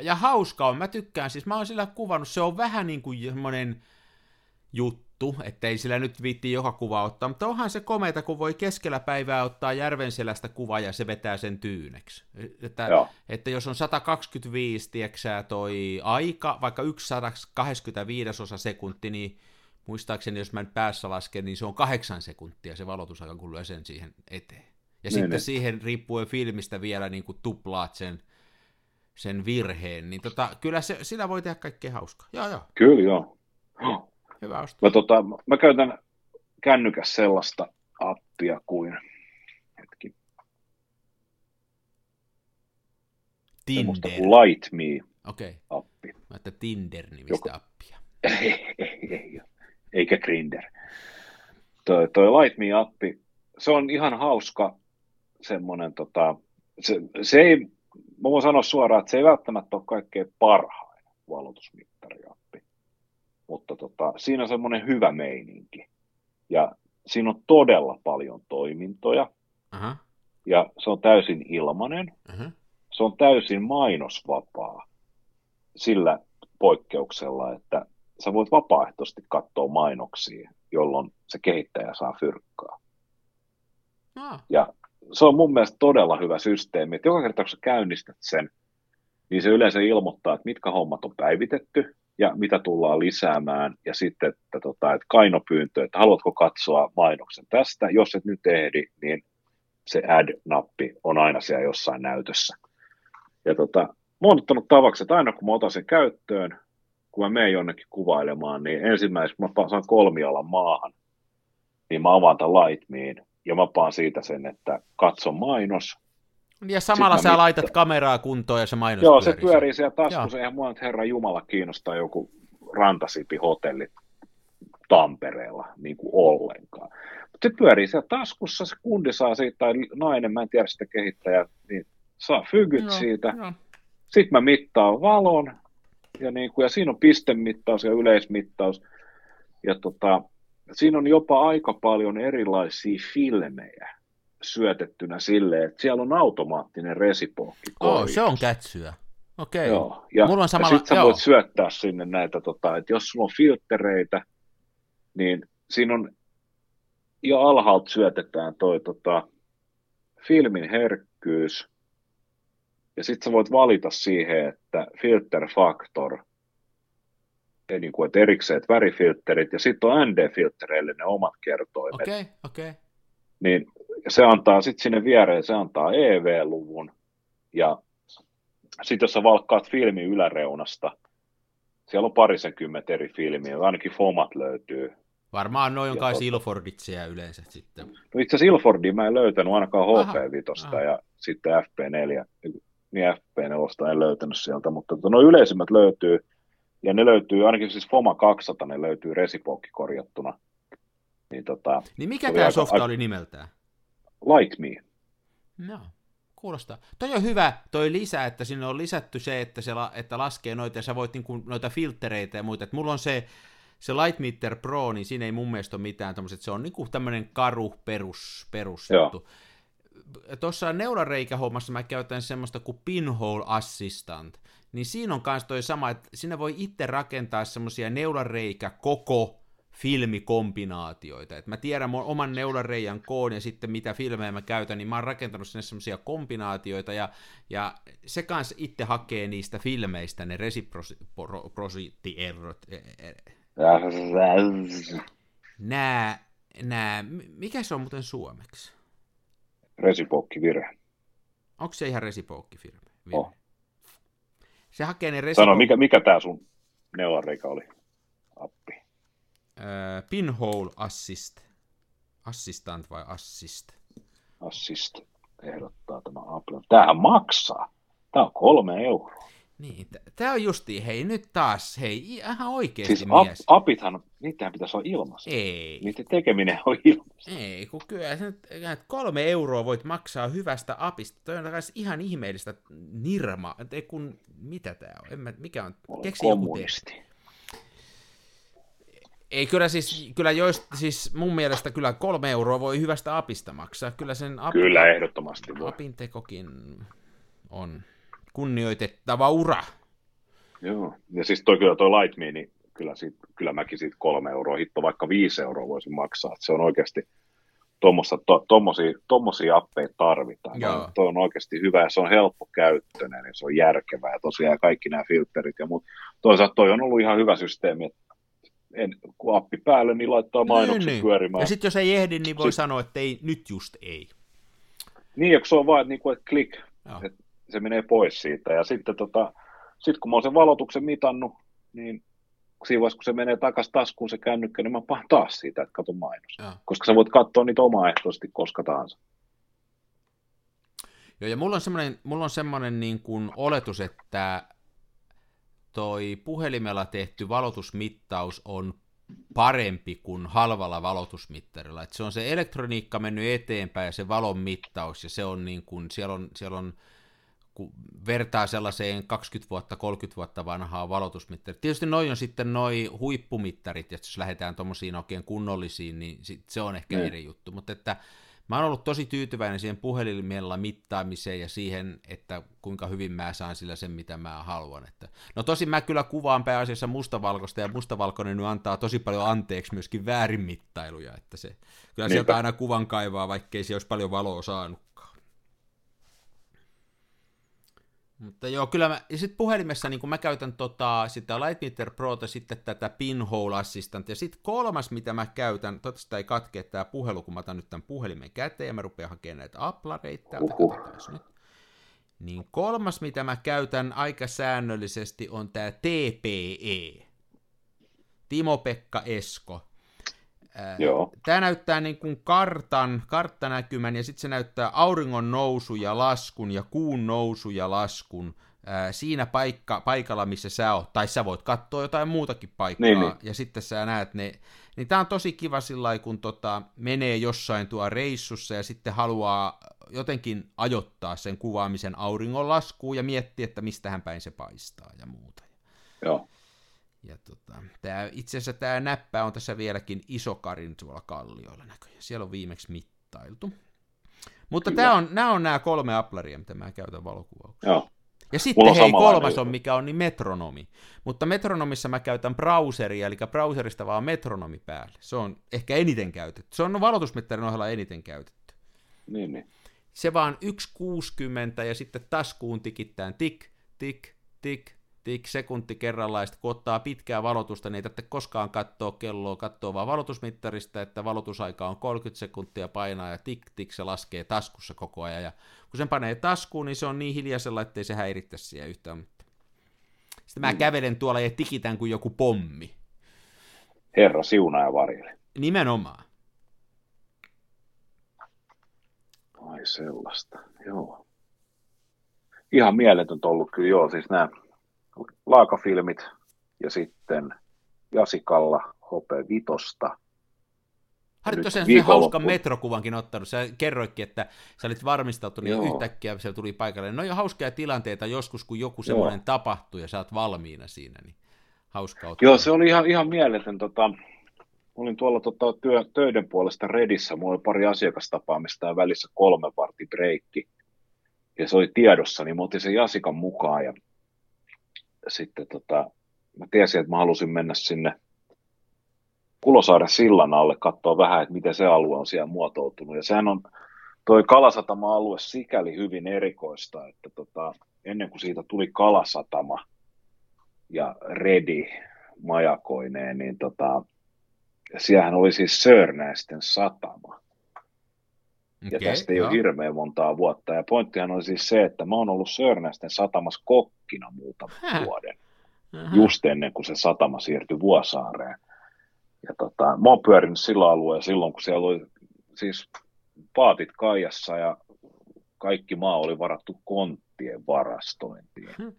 Ja hauska on, mä tykkään, siis mä oon sillä kuvannut, se on vähän niin kuin semmoinen juttu, ettei sillä nyt viitti joka kuva ottaa, mutta onhan se komeita, kun voi keskellä päivää ottaa järvenselästä kuva ja se vetää sen tyyneksi. Että, että jos on 125, tieksää toi aika, vaikka 125 osa sekunti, niin muistaakseni, jos mä nyt päässä lasken, niin se on kahdeksan sekuntia se valotusaika, kun lyö sen siihen eteen. Ja niin, sitten niin. siihen riippuen filmistä vielä niin kuin tuplaat sen sen virheen, niin tota, kyllä se, sillä voi tehdä kaikkea hauskaa. Joo, joo. Kyllä, joo. Hyvä ostos. Mä, tota, mä käytän kännykäs sellaista appia kuin, hetki, Tinder. kuin Light Me Okei. appi. Mä että Tinder-nimistä Joko... appia. ei, ei, ei, eikä Grinder. Toi, toi Light Me-appi, se on ihan hauska semmoinen, tota, se, se ei mä voin sanoa suoraan, että se ei välttämättä ole kaikkein parhain valotusmittariappi, mutta tota, siinä on semmoinen hyvä meininki. Ja siinä on todella paljon toimintoja, uh-huh. ja se on täysin ilmanen, uh-huh. se on täysin mainosvapaa sillä poikkeuksella, että sä voit vapaaehtoisesti katsoa mainoksia, jolloin se kehittäjä saa fyrkkaa. Ja se on mun mielestä todella hyvä systeemi, että joka kerta kun sä käynnistät sen, niin se yleensä ilmoittaa, että mitkä hommat on päivitetty ja mitä tullaan lisäämään, ja sitten, että, tota, että kainopyyntö, että haluatko katsoa mainoksen tästä, jos et nyt ehdi, niin se add-nappi on aina siellä jossain näytössä. Ja tota, mä oon ottanut tavaksi, että aina kun mä otan sen käyttöön, kun mä menen jonnekin kuvailemaan, niin ensimmäisenä kun mä saan kolmialan maahan, niin mä avaan tämän Lightmeen, ja mä paan siitä sen, että katso mainos. Ja samalla sä mitta... laitat kameraa kuntoon ja se mainos Joo, pyörii. se pyörii siellä taskussa. Eihän mua nyt herra Jumala kiinnostaa joku rantasipi-hotelli Tampereella niin kuin ollenkaan. Mutta se pyörii siellä taskussa, se kundi saa siitä, tai nainen, mä en tiedä sitä kehittäjää, niin saa fygyt joo, siitä. Joo. Sitten mä mittaan valon, ja, niin kuin, ja siinä on pistemittaus ja yleismittaus. Ja tota, siinä on jopa aika paljon erilaisia filmejä syötettynä silleen, että siellä on automaattinen resipookki. Oh, se on kätsyä. Okei. Joo. Ja, Mulla on samalla- ja sit sä joo. voit syöttää sinne näitä, tota, että jos sulla on filtreitä, niin siinä on jo alhaalta syötetään toi tota, filmin herkkyys, ja sitten sä voit valita siihen, että filter factor, ja niin kuin, että erikseen että värifilterit, ja sitten on ND-filtereille ne omat kertoimet, Okei, okei. niin se antaa sitten sinne viereen, se antaa EV-luvun, ja sitten jos sä valkkaat filmin yläreunasta, siellä on parisenkymmentä eri filmiä, ainakin FOMat löytyy. Varmaan noin on kai totta. Silforditseja yleensä sitten. No itse asiassa Ilfordia mä en löytänyt ainakaan Aha, HP5 aha. ja sitten FP4, niin FP4 en löytänyt sieltä, mutta tota, no yleisimmät löytyy, ja ne löytyy, ainakin siis FOMA 200, ne löytyy resipookki korjattuna. Niin tota, Niin mikä tämä aika- softa aika- oli nimeltään? like me. No, kuulostaa. Toi on hyvä, toi lisä, että sinne on lisätty se, että se la, että laskee noita, ja sä voit niinku, noita filtreitä ja muita. Et mulla on se, se Lightmeter Pro, niin siinä ei mun mielestä ole mitään tämmöiset, se on niinku tämmöinen karu perus, perus Joo. juttu. Tuossa neulareikähommassa mä käytän semmoista kuin Pinhole Assistant, niin siinä on myös toi sama, että sinne voi itse rakentaa semmoisia neulareikä koko filmikombinaatioita. Et mä tiedän mun oman neulareijän koon ja sitten mitä filmejä mä käytän, niin mä oon rakentanut sinne semmoisia kombinaatioita, ja, ja se kanssa itse hakee niistä filmeistä ne reciprocity-errot. Nää, nää, mikä se on muuten suomeksi? Resipookki vire. Onko se ihan resipookki-filmi? Oh. Se hakee ne Sano, resipo... mikä, mikä tämä sun neulareika oli? Appi. Äh, pinhole assist. Assistant vai assist? Assist ehdottaa tämä Apple. Tämähän maksaa. Tämä on kolme euroa. Niin, t- tää on justiin, hei nyt taas, hei, ihan oikeesti Siis mies. ap, apithan, niitähän pitäisi olla ilmassa. Ei, Niiden tekeminen on ilmassa. ei, kun kyllä että kolme euroa voit maksaa hyvästä apista. Toi on ihan ihmeellistä nirma. Ei kun, mitä tää on? En mä, mikä on? Olen Keksi joku kommunisti. Ei kyllä siis, kyllä joist, siis mun mielestä kyllä kolme euroa voi hyvästä apista maksaa. Kyllä sen ap, Kyllä, ehdottomasti voi. apin tekokin on kunnioitettava ura. Joo. Ja siis toi kyllä toi Light Me, niin kyllä, siitä, kyllä mäkin siitä kolme euroa, hitto vaikka viisi euroa voisin maksaa. Että se on oikeasti, tuommoisia to, tommosia, tommosia appeja tarvitaan. Joo. Toi on oikeasti hyvä ja se on helppo käyttöinen ja se on järkevää ja tosiaan kaikki nämä filterit ja muut. Toisaalta toi on ollut ihan hyvä systeemi, että en, kun appi päälle, niin laittaa mainokset Niin, niin. pyörimään. Ja sitten jos ei ehdi, niin voi Sit- sanoa, että ei, nyt just ei. Niin, ja kun se on vaan, että, niin kuin, että klik, että se menee pois siitä. Ja sitten tota, sit kun mä oon sen valotuksen mitannut, niin siinä vaiheessa, kun se menee takaisin taskuun se kännykkä, niin mä pahan taas siitä, että kato mainos. Joo. Koska sä voit katsoa niitä omaehtoisesti koska tahansa. Joo, ja mulla on semmoinen, mulla on semmoinen niin kuin oletus, että toi puhelimella tehty valotusmittaus on parempi kuin halvalla valotusmittarilla. Et se on se elektroniikka mennyt eteenpäin ja se valon mittaus, ja se on niin kuin, siellä on, siellä on kun vertaa sellaiseen 20 vuotta, 30 vuotta vanhaa valotusmittarit. Tietysti noi on sitten noi huippumittarit, ja jos lähdetään tuommoisiin oikein kunnollisiin, niin sit se on ehkä Mm. eri juttu. Mutta että mä oon ollut tosi tyytyväinen siihen puhelimella mittaamiseen ja siihen, että kuinka hyvin mä saan sillä sen, mitä mä haluan. Että... No tosin mä kyllä kuvaan pääasiassa mustavalkoista, ja mustavalkoinen nyt antaa tosi paljon anteeksi myöskin väärinmittailuja, että se kyllä sieltä Niinpä. aina kuvan kaivaa, vaikkei se olisi paljon valoa saanutkaan. Mutta joo, kyllä mä, ja sitten puhelimessa niin kun mä käytän tota, sitä Lightmeter Prota, sitten tätä Pinhole Assistant, ja sitten kolmas, mitä mä käytän, toivottavasti ei katkea tämä puhelu, kun mä otan nyt tämän puhelimen käteen, ja mä rupean hakemaan näitä aplareita täältä, Uhuh. nyt. Niin kolmas, mitä mä käytän aika säännöllisesti, on tämä TPE. Timo-Pekka Esko. Joo. Tämä näyttää niin kuin kartan, karttanäkymän ja sitten se näyttää auringon nousu ja laskun ja kuun nousu ja laskun ää, siinä paikka, paikalla, missä sä oot. Tai sä voit katsoa jotain muutakin paikkaa Niin, niin. ja sitten sä näet ne. Niin tää on tosi kiva sillä kun tota, menee jossain tuo reissussa ja sitten haluaa jotenkin ajoittaa sen kuvaamisen auringon laskuun ja miettiä, että mistähän päin se paistaa ja muuta. Joo. Ja tota, tää, itse asiassa tämä näppä on tässä vieläkin isokarin tuolla kallioilla näköjään. Siellä on viimeksi mittailtu. Mutta tää on, nämä on nämä kolme aplaria, mitä mä käytän valokuvauksessa. Joo. Ja sitten hei, kolmas on mikä on, niin metronomi. Mutta metronomissa mä käytän browseria, eli browserista vaan metronomi päälle. Se on ehkä eniten käytetty. Se on valotusmittarin ohella eniten käytetty. Niin, niin. Se vaan 1.60 ja sitten taskuun tikittään tik, tik, tik, tik, sekunti kerrallaan, ja kun ottaa pitkää valotusta, niin ei tarvitse koskaan katsoa kelloa, katsoa vaan valotusmittarista, että valotusaika on 30 sekuntia painaa, ja tik, tik, se laskee taskussa koko ajan, ja kun sen panee taskuun, niin se on niin hiljaisella, ettei se häirittäisi siellä yhtään. Sitten mä mm. kävelen tuolla ja tikitän kuin joku pommi. Herra siunaa ja varjele. Nimenomaan. Ai sellaista, joo. Ihan mieletöntä ollut kyllä, joo, siis nämä laakafilmit ja sitten Jasikalla Hope Vitosta. Harrit tosiaan sen hauskan metrokuvankin ottanut. Sä kerroitkin, että sä olit varmistautunut ja yhtäkkiä se tuli paikalle. No jo hauskoja tilanteita joskus, kun joku semmoinen tapahtuu ja sä oot valmiina siinä, niin hauska ottaa. Joo, se oli ihan, ihan mieletön. Tota, olin tuolla tota, työ, töiden puolesta Redissä, mulla oli pari asiakastapaamista ja välissä kolme vartin breikki. Ja se oli tiedossa, niin mä otin sen Jasikan mukaan ja sitten tota, mä tiesin, että mä halusin mennä sinne Kulosaaren sillan alle katsoa vähän, että miten se alue on siellä muotoutunut. Ja sehän on toi Kalasatama-alue sikäli hyvin erikoista, että tota, ennen kuin siitä tuli Kalasatama ja Redi majakoineen, niin tota, siellähän oli siis Sörnäisten satama. Okay, ja tästä ei joo. ole hirveän montaa vuotta. Ja pointtihan on siis se, että mä oon ollut Sörnäisten satamassa kokkina muutaman Häh. vuoden. Aha. Just ennen kuin se satama siirtyi Vuosaareen. Ja tota, mä oon pyörinyt sillä alueella silloin, kun siellä oli siis paatit kaijassa ja kaikki maa oli varattu konttien varastointiin. Hmm.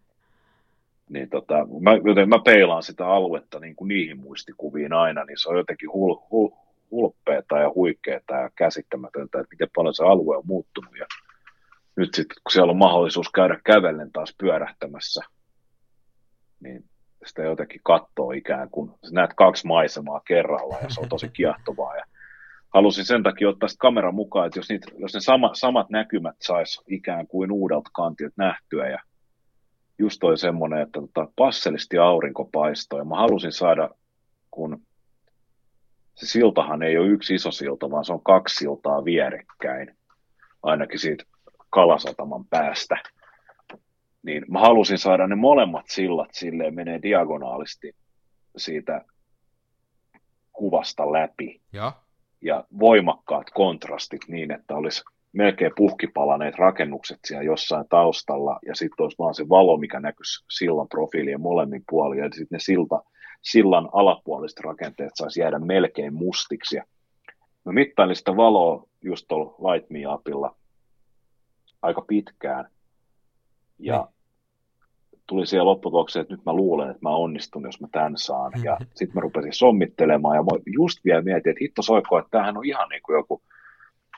Niin tota, mä, joten mä peilaan sitä aluetta niin kuin niihin muistikuviin aina, niin se on jotenkin hul, hul, hulppeeta ja huikeeta ja käsittämätöntä, että miten paljon se alue on muuttunut. Ja nyt sitten, kun siellä on mahdollisuus käydä kävellen taas pyörähtämässä, niin sitä jotenkin katsoo ikään kuin, sä näet kaksi maisemaa kerralla ja se on tosi kiehtovaa. Ja halusin sen takia ottaa sitä kameran mukaan, että jos, niitä, jos ne sama, samat näkymät sais ikään kuin uudelta kantilta nähtyä ja just toi semmoinen, että tota, passelisti aurinko paistoi ja mä halusin saada, kun se siltahan ei ole yksi iso silta, vaan se on kaksi siltaa vierekkäin, ainakin siitä Kalasataman päästä. Niin mä halusin saada ne molemmat sillat silleen menee diagonaalisti siitä kuvasta läpi. Ja, ja voimakkaat kontrastit niin, että olisi melkein puhkipalaneet rakennukset siellä jossain taustalla, ja sitten olisi vaan se valo, mikä näkyisi sillan profiilien molemmin puolin, ja sitten ne silta, sillan alapuoliset rakenteet saisi jäädä melkein mustiksi. mä mittailin sitä valoa just tuolla Light Me Upilla aika pitkään, ja niin. tuli siihen lopputulokseen, että nyt mä luulen, että mä onnistun, jos mä tämän saan. Ja sitten mä rupesin sommittelemaan, ja mä just vielä mietin, että hitto soiko, että tämähän on ihan niin kuin joku,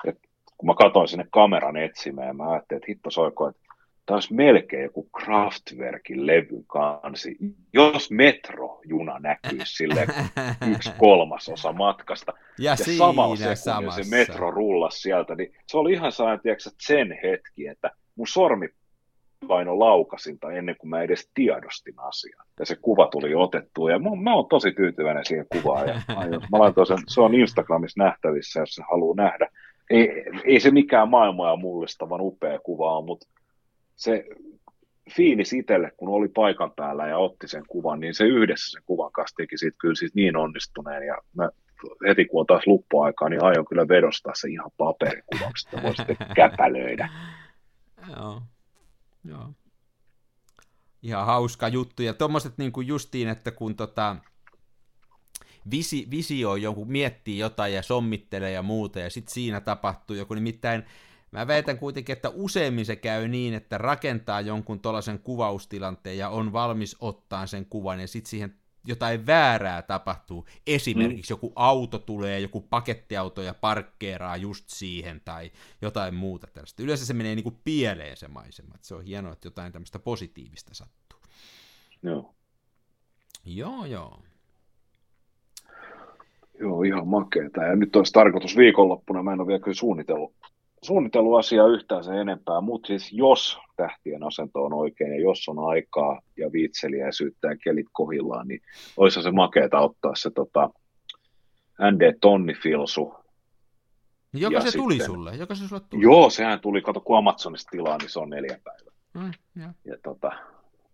että kun mä katsoin sinne kameran etsimään, mä ajattelin, että hitto soiko, että tämä olisi melkein joku Kraftwerkin levyn kansi, jos metrojuna näkyisi sille yksi kolmasosa matkasta. Ja, ja samalla se, se metro rullasi sieltä, niin se oli ihan sellainen, tiedätkö, sen hetki, että mun sormi paino laukasinta ennen kuin mä edes tiedostin asian. Ja se kuva tuli otettua, ja mä, mä oon tosi tyytyväinen siihen kuvaan. Ja mä laitoin sen, se on Instagramissa nähtävissä, jos se haluaa nähdä. Ei, ei se mikään maailmaa mullistavan upea kuva on, mutta se fiilis itselle, kun oli paikan päällä ja otti sen kuvan, niin se yhdessä sen kuvan kanssa teki siitä kyllä siitä niin onnistuneen. Ja mä heti kun on taas luppuaikaa, niin aion kyllä vedostaa se ihan paperikuvaksi, että voi sitten käpälöidä. Joo, joo. Ihan hauska juttu. Ja tuommoiset niin kuin justiin, että kun tota, visi, visio joku, miettii jotain ja sommittelee ja muuta, ja sitten siinä tapahtuu joku, nimittäin Mä väitän kuitenkin, että useimmin se käy niin, että rakentaa jonkun tuollaisen kuvaustilanteen ja on valmis ottaa sen kuvan ja sitten siihen jotain väärää tapahtuu. Esimerkiksi mm. joku auto tulee, joku pakettiauto ja parkkeeraa just siihen tai jotain muuta tällaista. Yleensä se menee niin kuin pieleen se maisema. Se on hienoa, että jotain tämmöistä positiivista sattuu. Joo. Joo, joo. Joo, ihan makeeta. Ja nyt olisi tarkoitus viikonloppuna, mä en ole vielä kyllä suunnitellut suunnitellut asiaa yhtään sen enempää, mutta siis jos tähtien asento on oikein ja jos on aikaa ja viitseliäisyyttä ja kelit kohillaan, niin olisi se makeeta ottaa se tota, ND Tonnifilsu. Joka se sitten, tuli sulle? Joka se sulle tuli? Joo, sehän tuli, kato kun Amazonista tilaa, niin se on neljä päivää. Mm, ja. ja tota,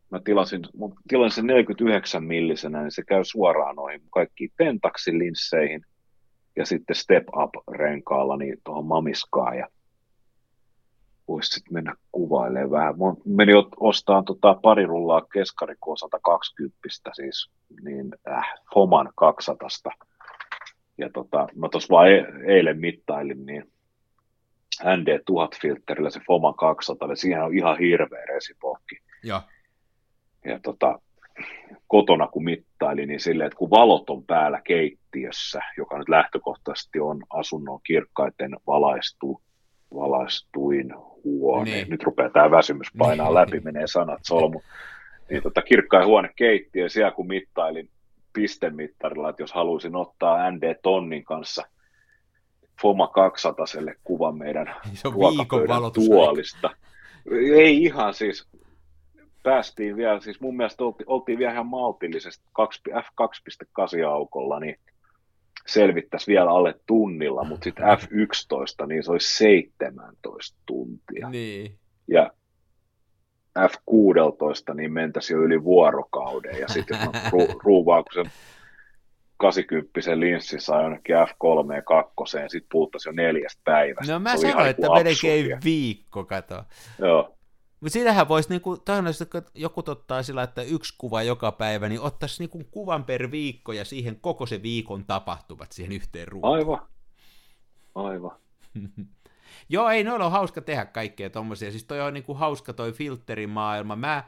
mä tilasin, tilasin sen 49 millisenä, niin se käy suoraan noihin kaikkiin Pentaxin linsseihin ja sitten Step Up-renkaalla niin tuohon Mamiskaan ja voisi sitten mennä kuvailemaan vähän. Mä menin ostamaan tota pari rullaa keskarikkoa 120 siis niin äh, Foman 200 ja tota, mä tuossa vaan e- eilen mittailin, niin ND 1000 filterillä se Foman 200, eli siihen on ihan hirveä resipokki. Ja, ja tota, kotona kun mittaili, niin silleen, että kun valot on päällä keittiössä, joka nyt lähtökohtaisesti on asunnon kirkkaiten valaistu, valaistuin huone, niin. nyt rupeaa tämä väsymys painaa niin. läpi, menee sanat solmu, niin tota, kirkkain huone keittiö, siellä kun mittailin pistemittarilla, että jos haluaisin ottaa ND Tonnin kanssa Foma 200 kuvan meidän ruokapöydän tuolista. Ei ihan siis, päästiin vielä, siis mun mielestä oltiin, oltiin vielä ihan maltillisesti F2.8 aukolla, niin selvittäisi vielä alle tunnilla, mutta sitten F11, niin se olisi 17 tuntia. Niin. Ja F16, niin mentäisiin jo yli vuorokauden, ja sitten jos ru- ruuvaa, kun se 80 linssi saa jonnekin F3 ja 2, sitten puhuttaisiin jo neljästä päivästä. No mä sanoin, että melkein viikko, kato. Joo. Mutta siinähän voisi, niinku, kun joku ottaa sillä, että yksi kuva joka päivä, niin ottaisi niinku kuvan per viikko ja siihen koko se viikon tapahtuvat siihen yhteen ruutuun. Aivan. Aivan. Joo, ei noilla on hauska tehdä kaikkea tommosia. Siis toi on niinku hauska toi filterimaailma. Mä,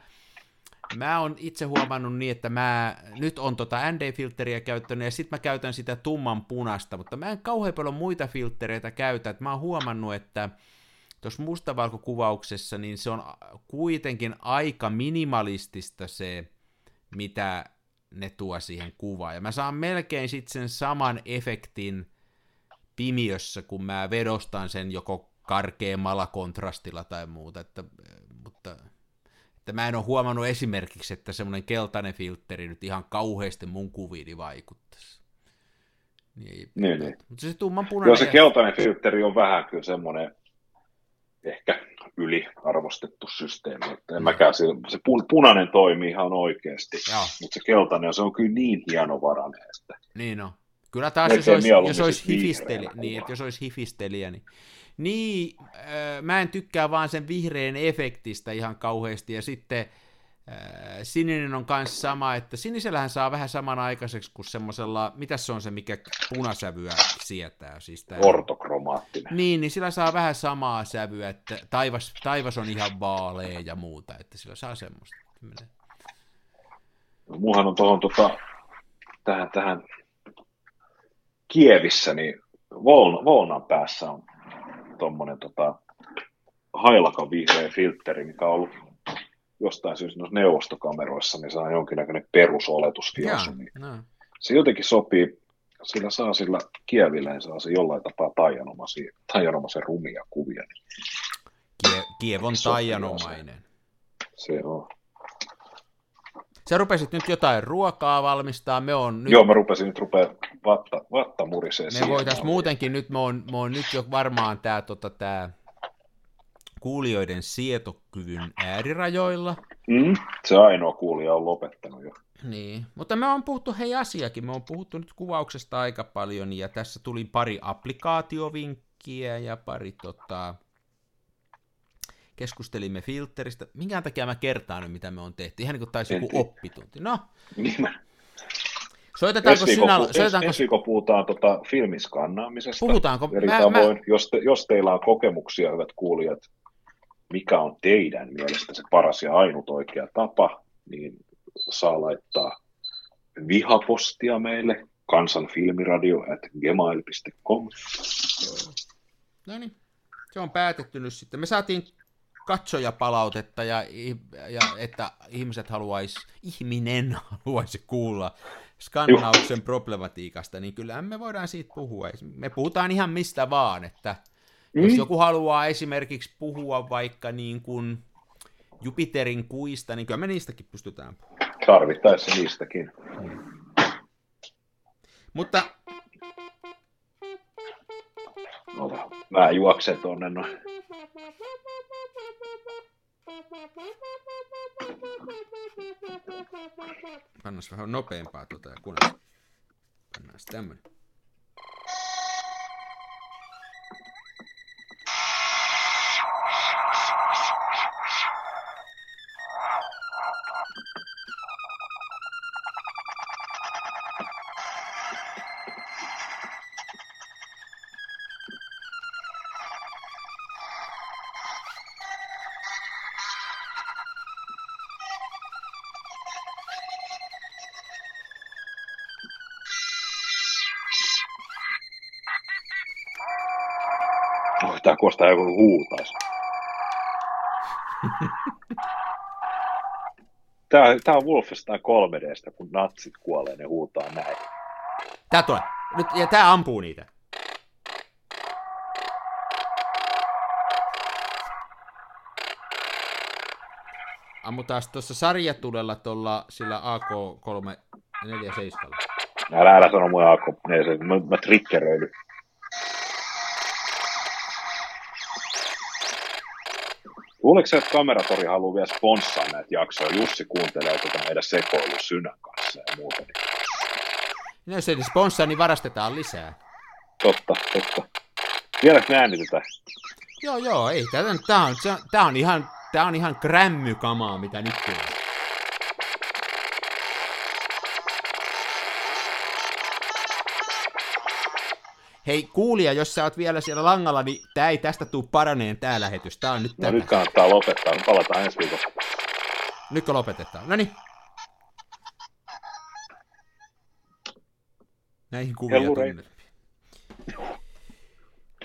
mä oon itse huomannut niin, että mä nyt on tota ND-filteriä käyttänyt ja sit mä käytän sitä tumman punasta, mutta mä en kauhean paljon muita filtereitä käytä. Et mä oon huomannut, että tuossa mustavalkokuvauksessa, niin se on kuitenkin aika minimalistista se, mitä ne tuo siihen kuvaan. Ja mä saan melkein sitten sen saman efektin pimiössä, kun mä vedostan sen joko karkeammalla kontrastilla tai muuta, että, mutta että mä en ole huomannut esimerkiksi, että semmoinen keltainen filtteri nyt ihan kauheasti mun kuviini vaikuttaisi. Niin, niin, niin. Mutta se tumman punainen... Joo, se keltainen filtteri on vähän kyllä semmoinen ehkä yliarvostettu systeemi. Että en mäkään, se, se punainen toimii ihan oikeasti, Joo. mutta se keltainen se on kyllä niin hienovarainen. Että niin on. Kyllä taas, jos olisi, jos olisi, hifisteli, niin, että jos olisi hifistelijä, niin niin, äh, mä en tykkää vaan sen vihreän efektistä ihan kauheasti, ja sitten äh, sininen on kanssa sama, että sinisellähän saa vähän samanaikaiseksi kuin semmoisella, mitä se on se, mikä punasävyä sietää? Siis tää, Ortokromaattinen. Niin, niin sillä saa vähän samaa sävyä, että taivas, taivas on ihan vaalea ja muuta, että sillä saa semmoista. No, muhan on tuohon tota, tähän, tähän Kievissä, niin Volna, Volnan päässä on tuommoinen tota, hailakan vihreä filtteri, mikä on ollut jostain syystä noissa neuvostokameroissa, niin saa jonkinnäköinen perusoletusfiosu. Niin no. Se jotenkin sopii, sillä saa sillä kievillä, niin saa se jollain tapaa taianomaisia, taianomaisen rumia kuvia. Niin Kie, Kievon taianomainen. Se on. Sä rupesit nyt jotain ruokaa valmistaa, me on nyt... Joo, mä rupesin nyt rupea vatta, vatta murisee Me voitaisiin muutenkin, nyt me on, me on nyt jo varmaan tämä tota, tää kuulijoiden sietokyvyn äärirajoilla. Mm, se ainoa kuulija on lopettanut jo. Niin, mutta me on puhuttu hei asiakin, me on puhuttu nyt kuvauksesta aika paljon, ja tässä tuli pari applikaatiovinkkiä ja pari tota, keskustelimme filteristä. Minkä takia mä kertaan nyt, mitä me on tehty? Ihan niin kuin taisi joku oppitunti. No. Soitetaanko sinä... Soitetaanko... Ensi viikon puhutaan tota filmiskannaamisesta. Puhutaanko? Eri mä, tavoin. Mä... Jos, te, jos teillä on kokemuksia, hyvät kuulijat, mikä on teidän mielestä se paras ja ainut oikea tapa, niin saa laittaa vihapostia meille kansanfilmiradio at gmail.com. No niin, se on päätetty nyt sitten. Me saatiin katsojapalautetta ja, ja että ihmiset haluaisi, ihminen haluaisi kuulla skannauksen problematiikasta, niin kyllähän me voidaan siitä puhua. Me puhutaan ihan mistä vaan, että Mm. Jos joku haluaa esimerkiksi puhua vaikka niin kuin Jupiterin kuista, niin kyllä me niistäkin pystytään puhumaan. Tarvittaessa niistäkin. Mm. Mutta... No, mä juoksen tuonne. No. Pannaan vähän nopeampaa tuota ja kuunnella. Pannaan tämmönen. Tää kuulostaa joku huutaisi. Tää, tää on Wolfenstein 3Dstä, kun natsit kuolee, ne huutaa näin. Tää tulee. Nyt, ja tää ampuu niitä. Ammutaan tuossa sarjatulella tuolla sillä AK-347. Älä, älä sano mun AK-47, mä, mä triggeröidyn. Luuletko sä, että Kameratori haluaa vielä sponssaa näitä jaksoja? Jussi kuuntelee tätä meidän sekoilu Synän kanssa ja muuta. No, jos ei sponssaa, niin varastetaan lisää. Totta, totta. Vieläkö me äänitetään? Joo, joo, ei. Tämä on, tää on ihan, tää on ihan krämmykamaa, mitä nyt tulee. Hei kuulija, jos sä oot vielä siellä langalla, niin tää ei tästä tuu paraneen tää lähetys. Tää on nyt no tätä. nyt kannattaa lopettaa, palataan ensi viikolla. Nyt lopetetaan. No niin. Näihin kuvia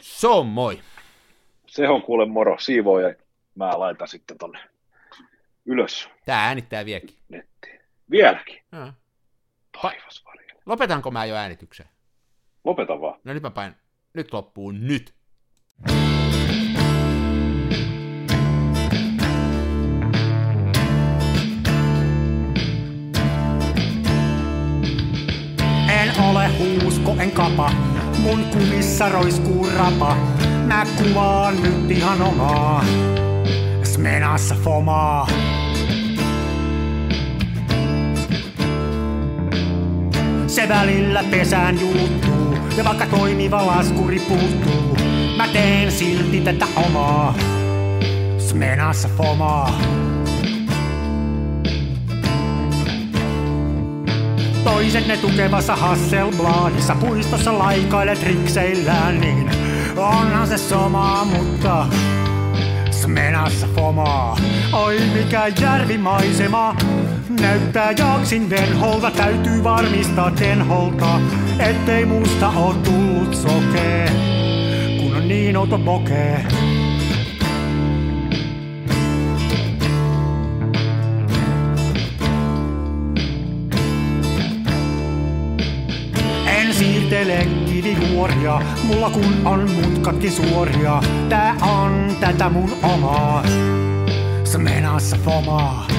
Se on moi. Se on kuule moro, siivoo ja mä laitan sitten tonne ylös. Tää äänittää vieläkin. Nettiin. Vieläkin? Taivas Lopetanko mä jo äänityksen? Lopeta vaan. No nyt mä pain. Nyt loppuu nyt. En ole huusko, en kapa. Mun kumissa roiskuu rapa. Mä kuvaan nyt ihan omaa. Smenassa fomaa. Se välillä pesään juuttuu, ja vaikka toimiva laskuri puuttuu, mä teen silti tätä omaa. Smenassa fomaa. Toiset ne tukevassa Hasselbladissa puistossa laikaile trikseillään, niin onhan se somaa, mutta Smenassa fomaa. Oi mikä järvimaisema, näyttää jaksin venholta. Täytyy varmistaa tenholta, ettei musta oo tullut sokee, kun on niin outo pokee. En siirtele kivijuoria, mulla kun on mutkatkin suoria. Tää on tätä mun omaa, smenassa fomaa.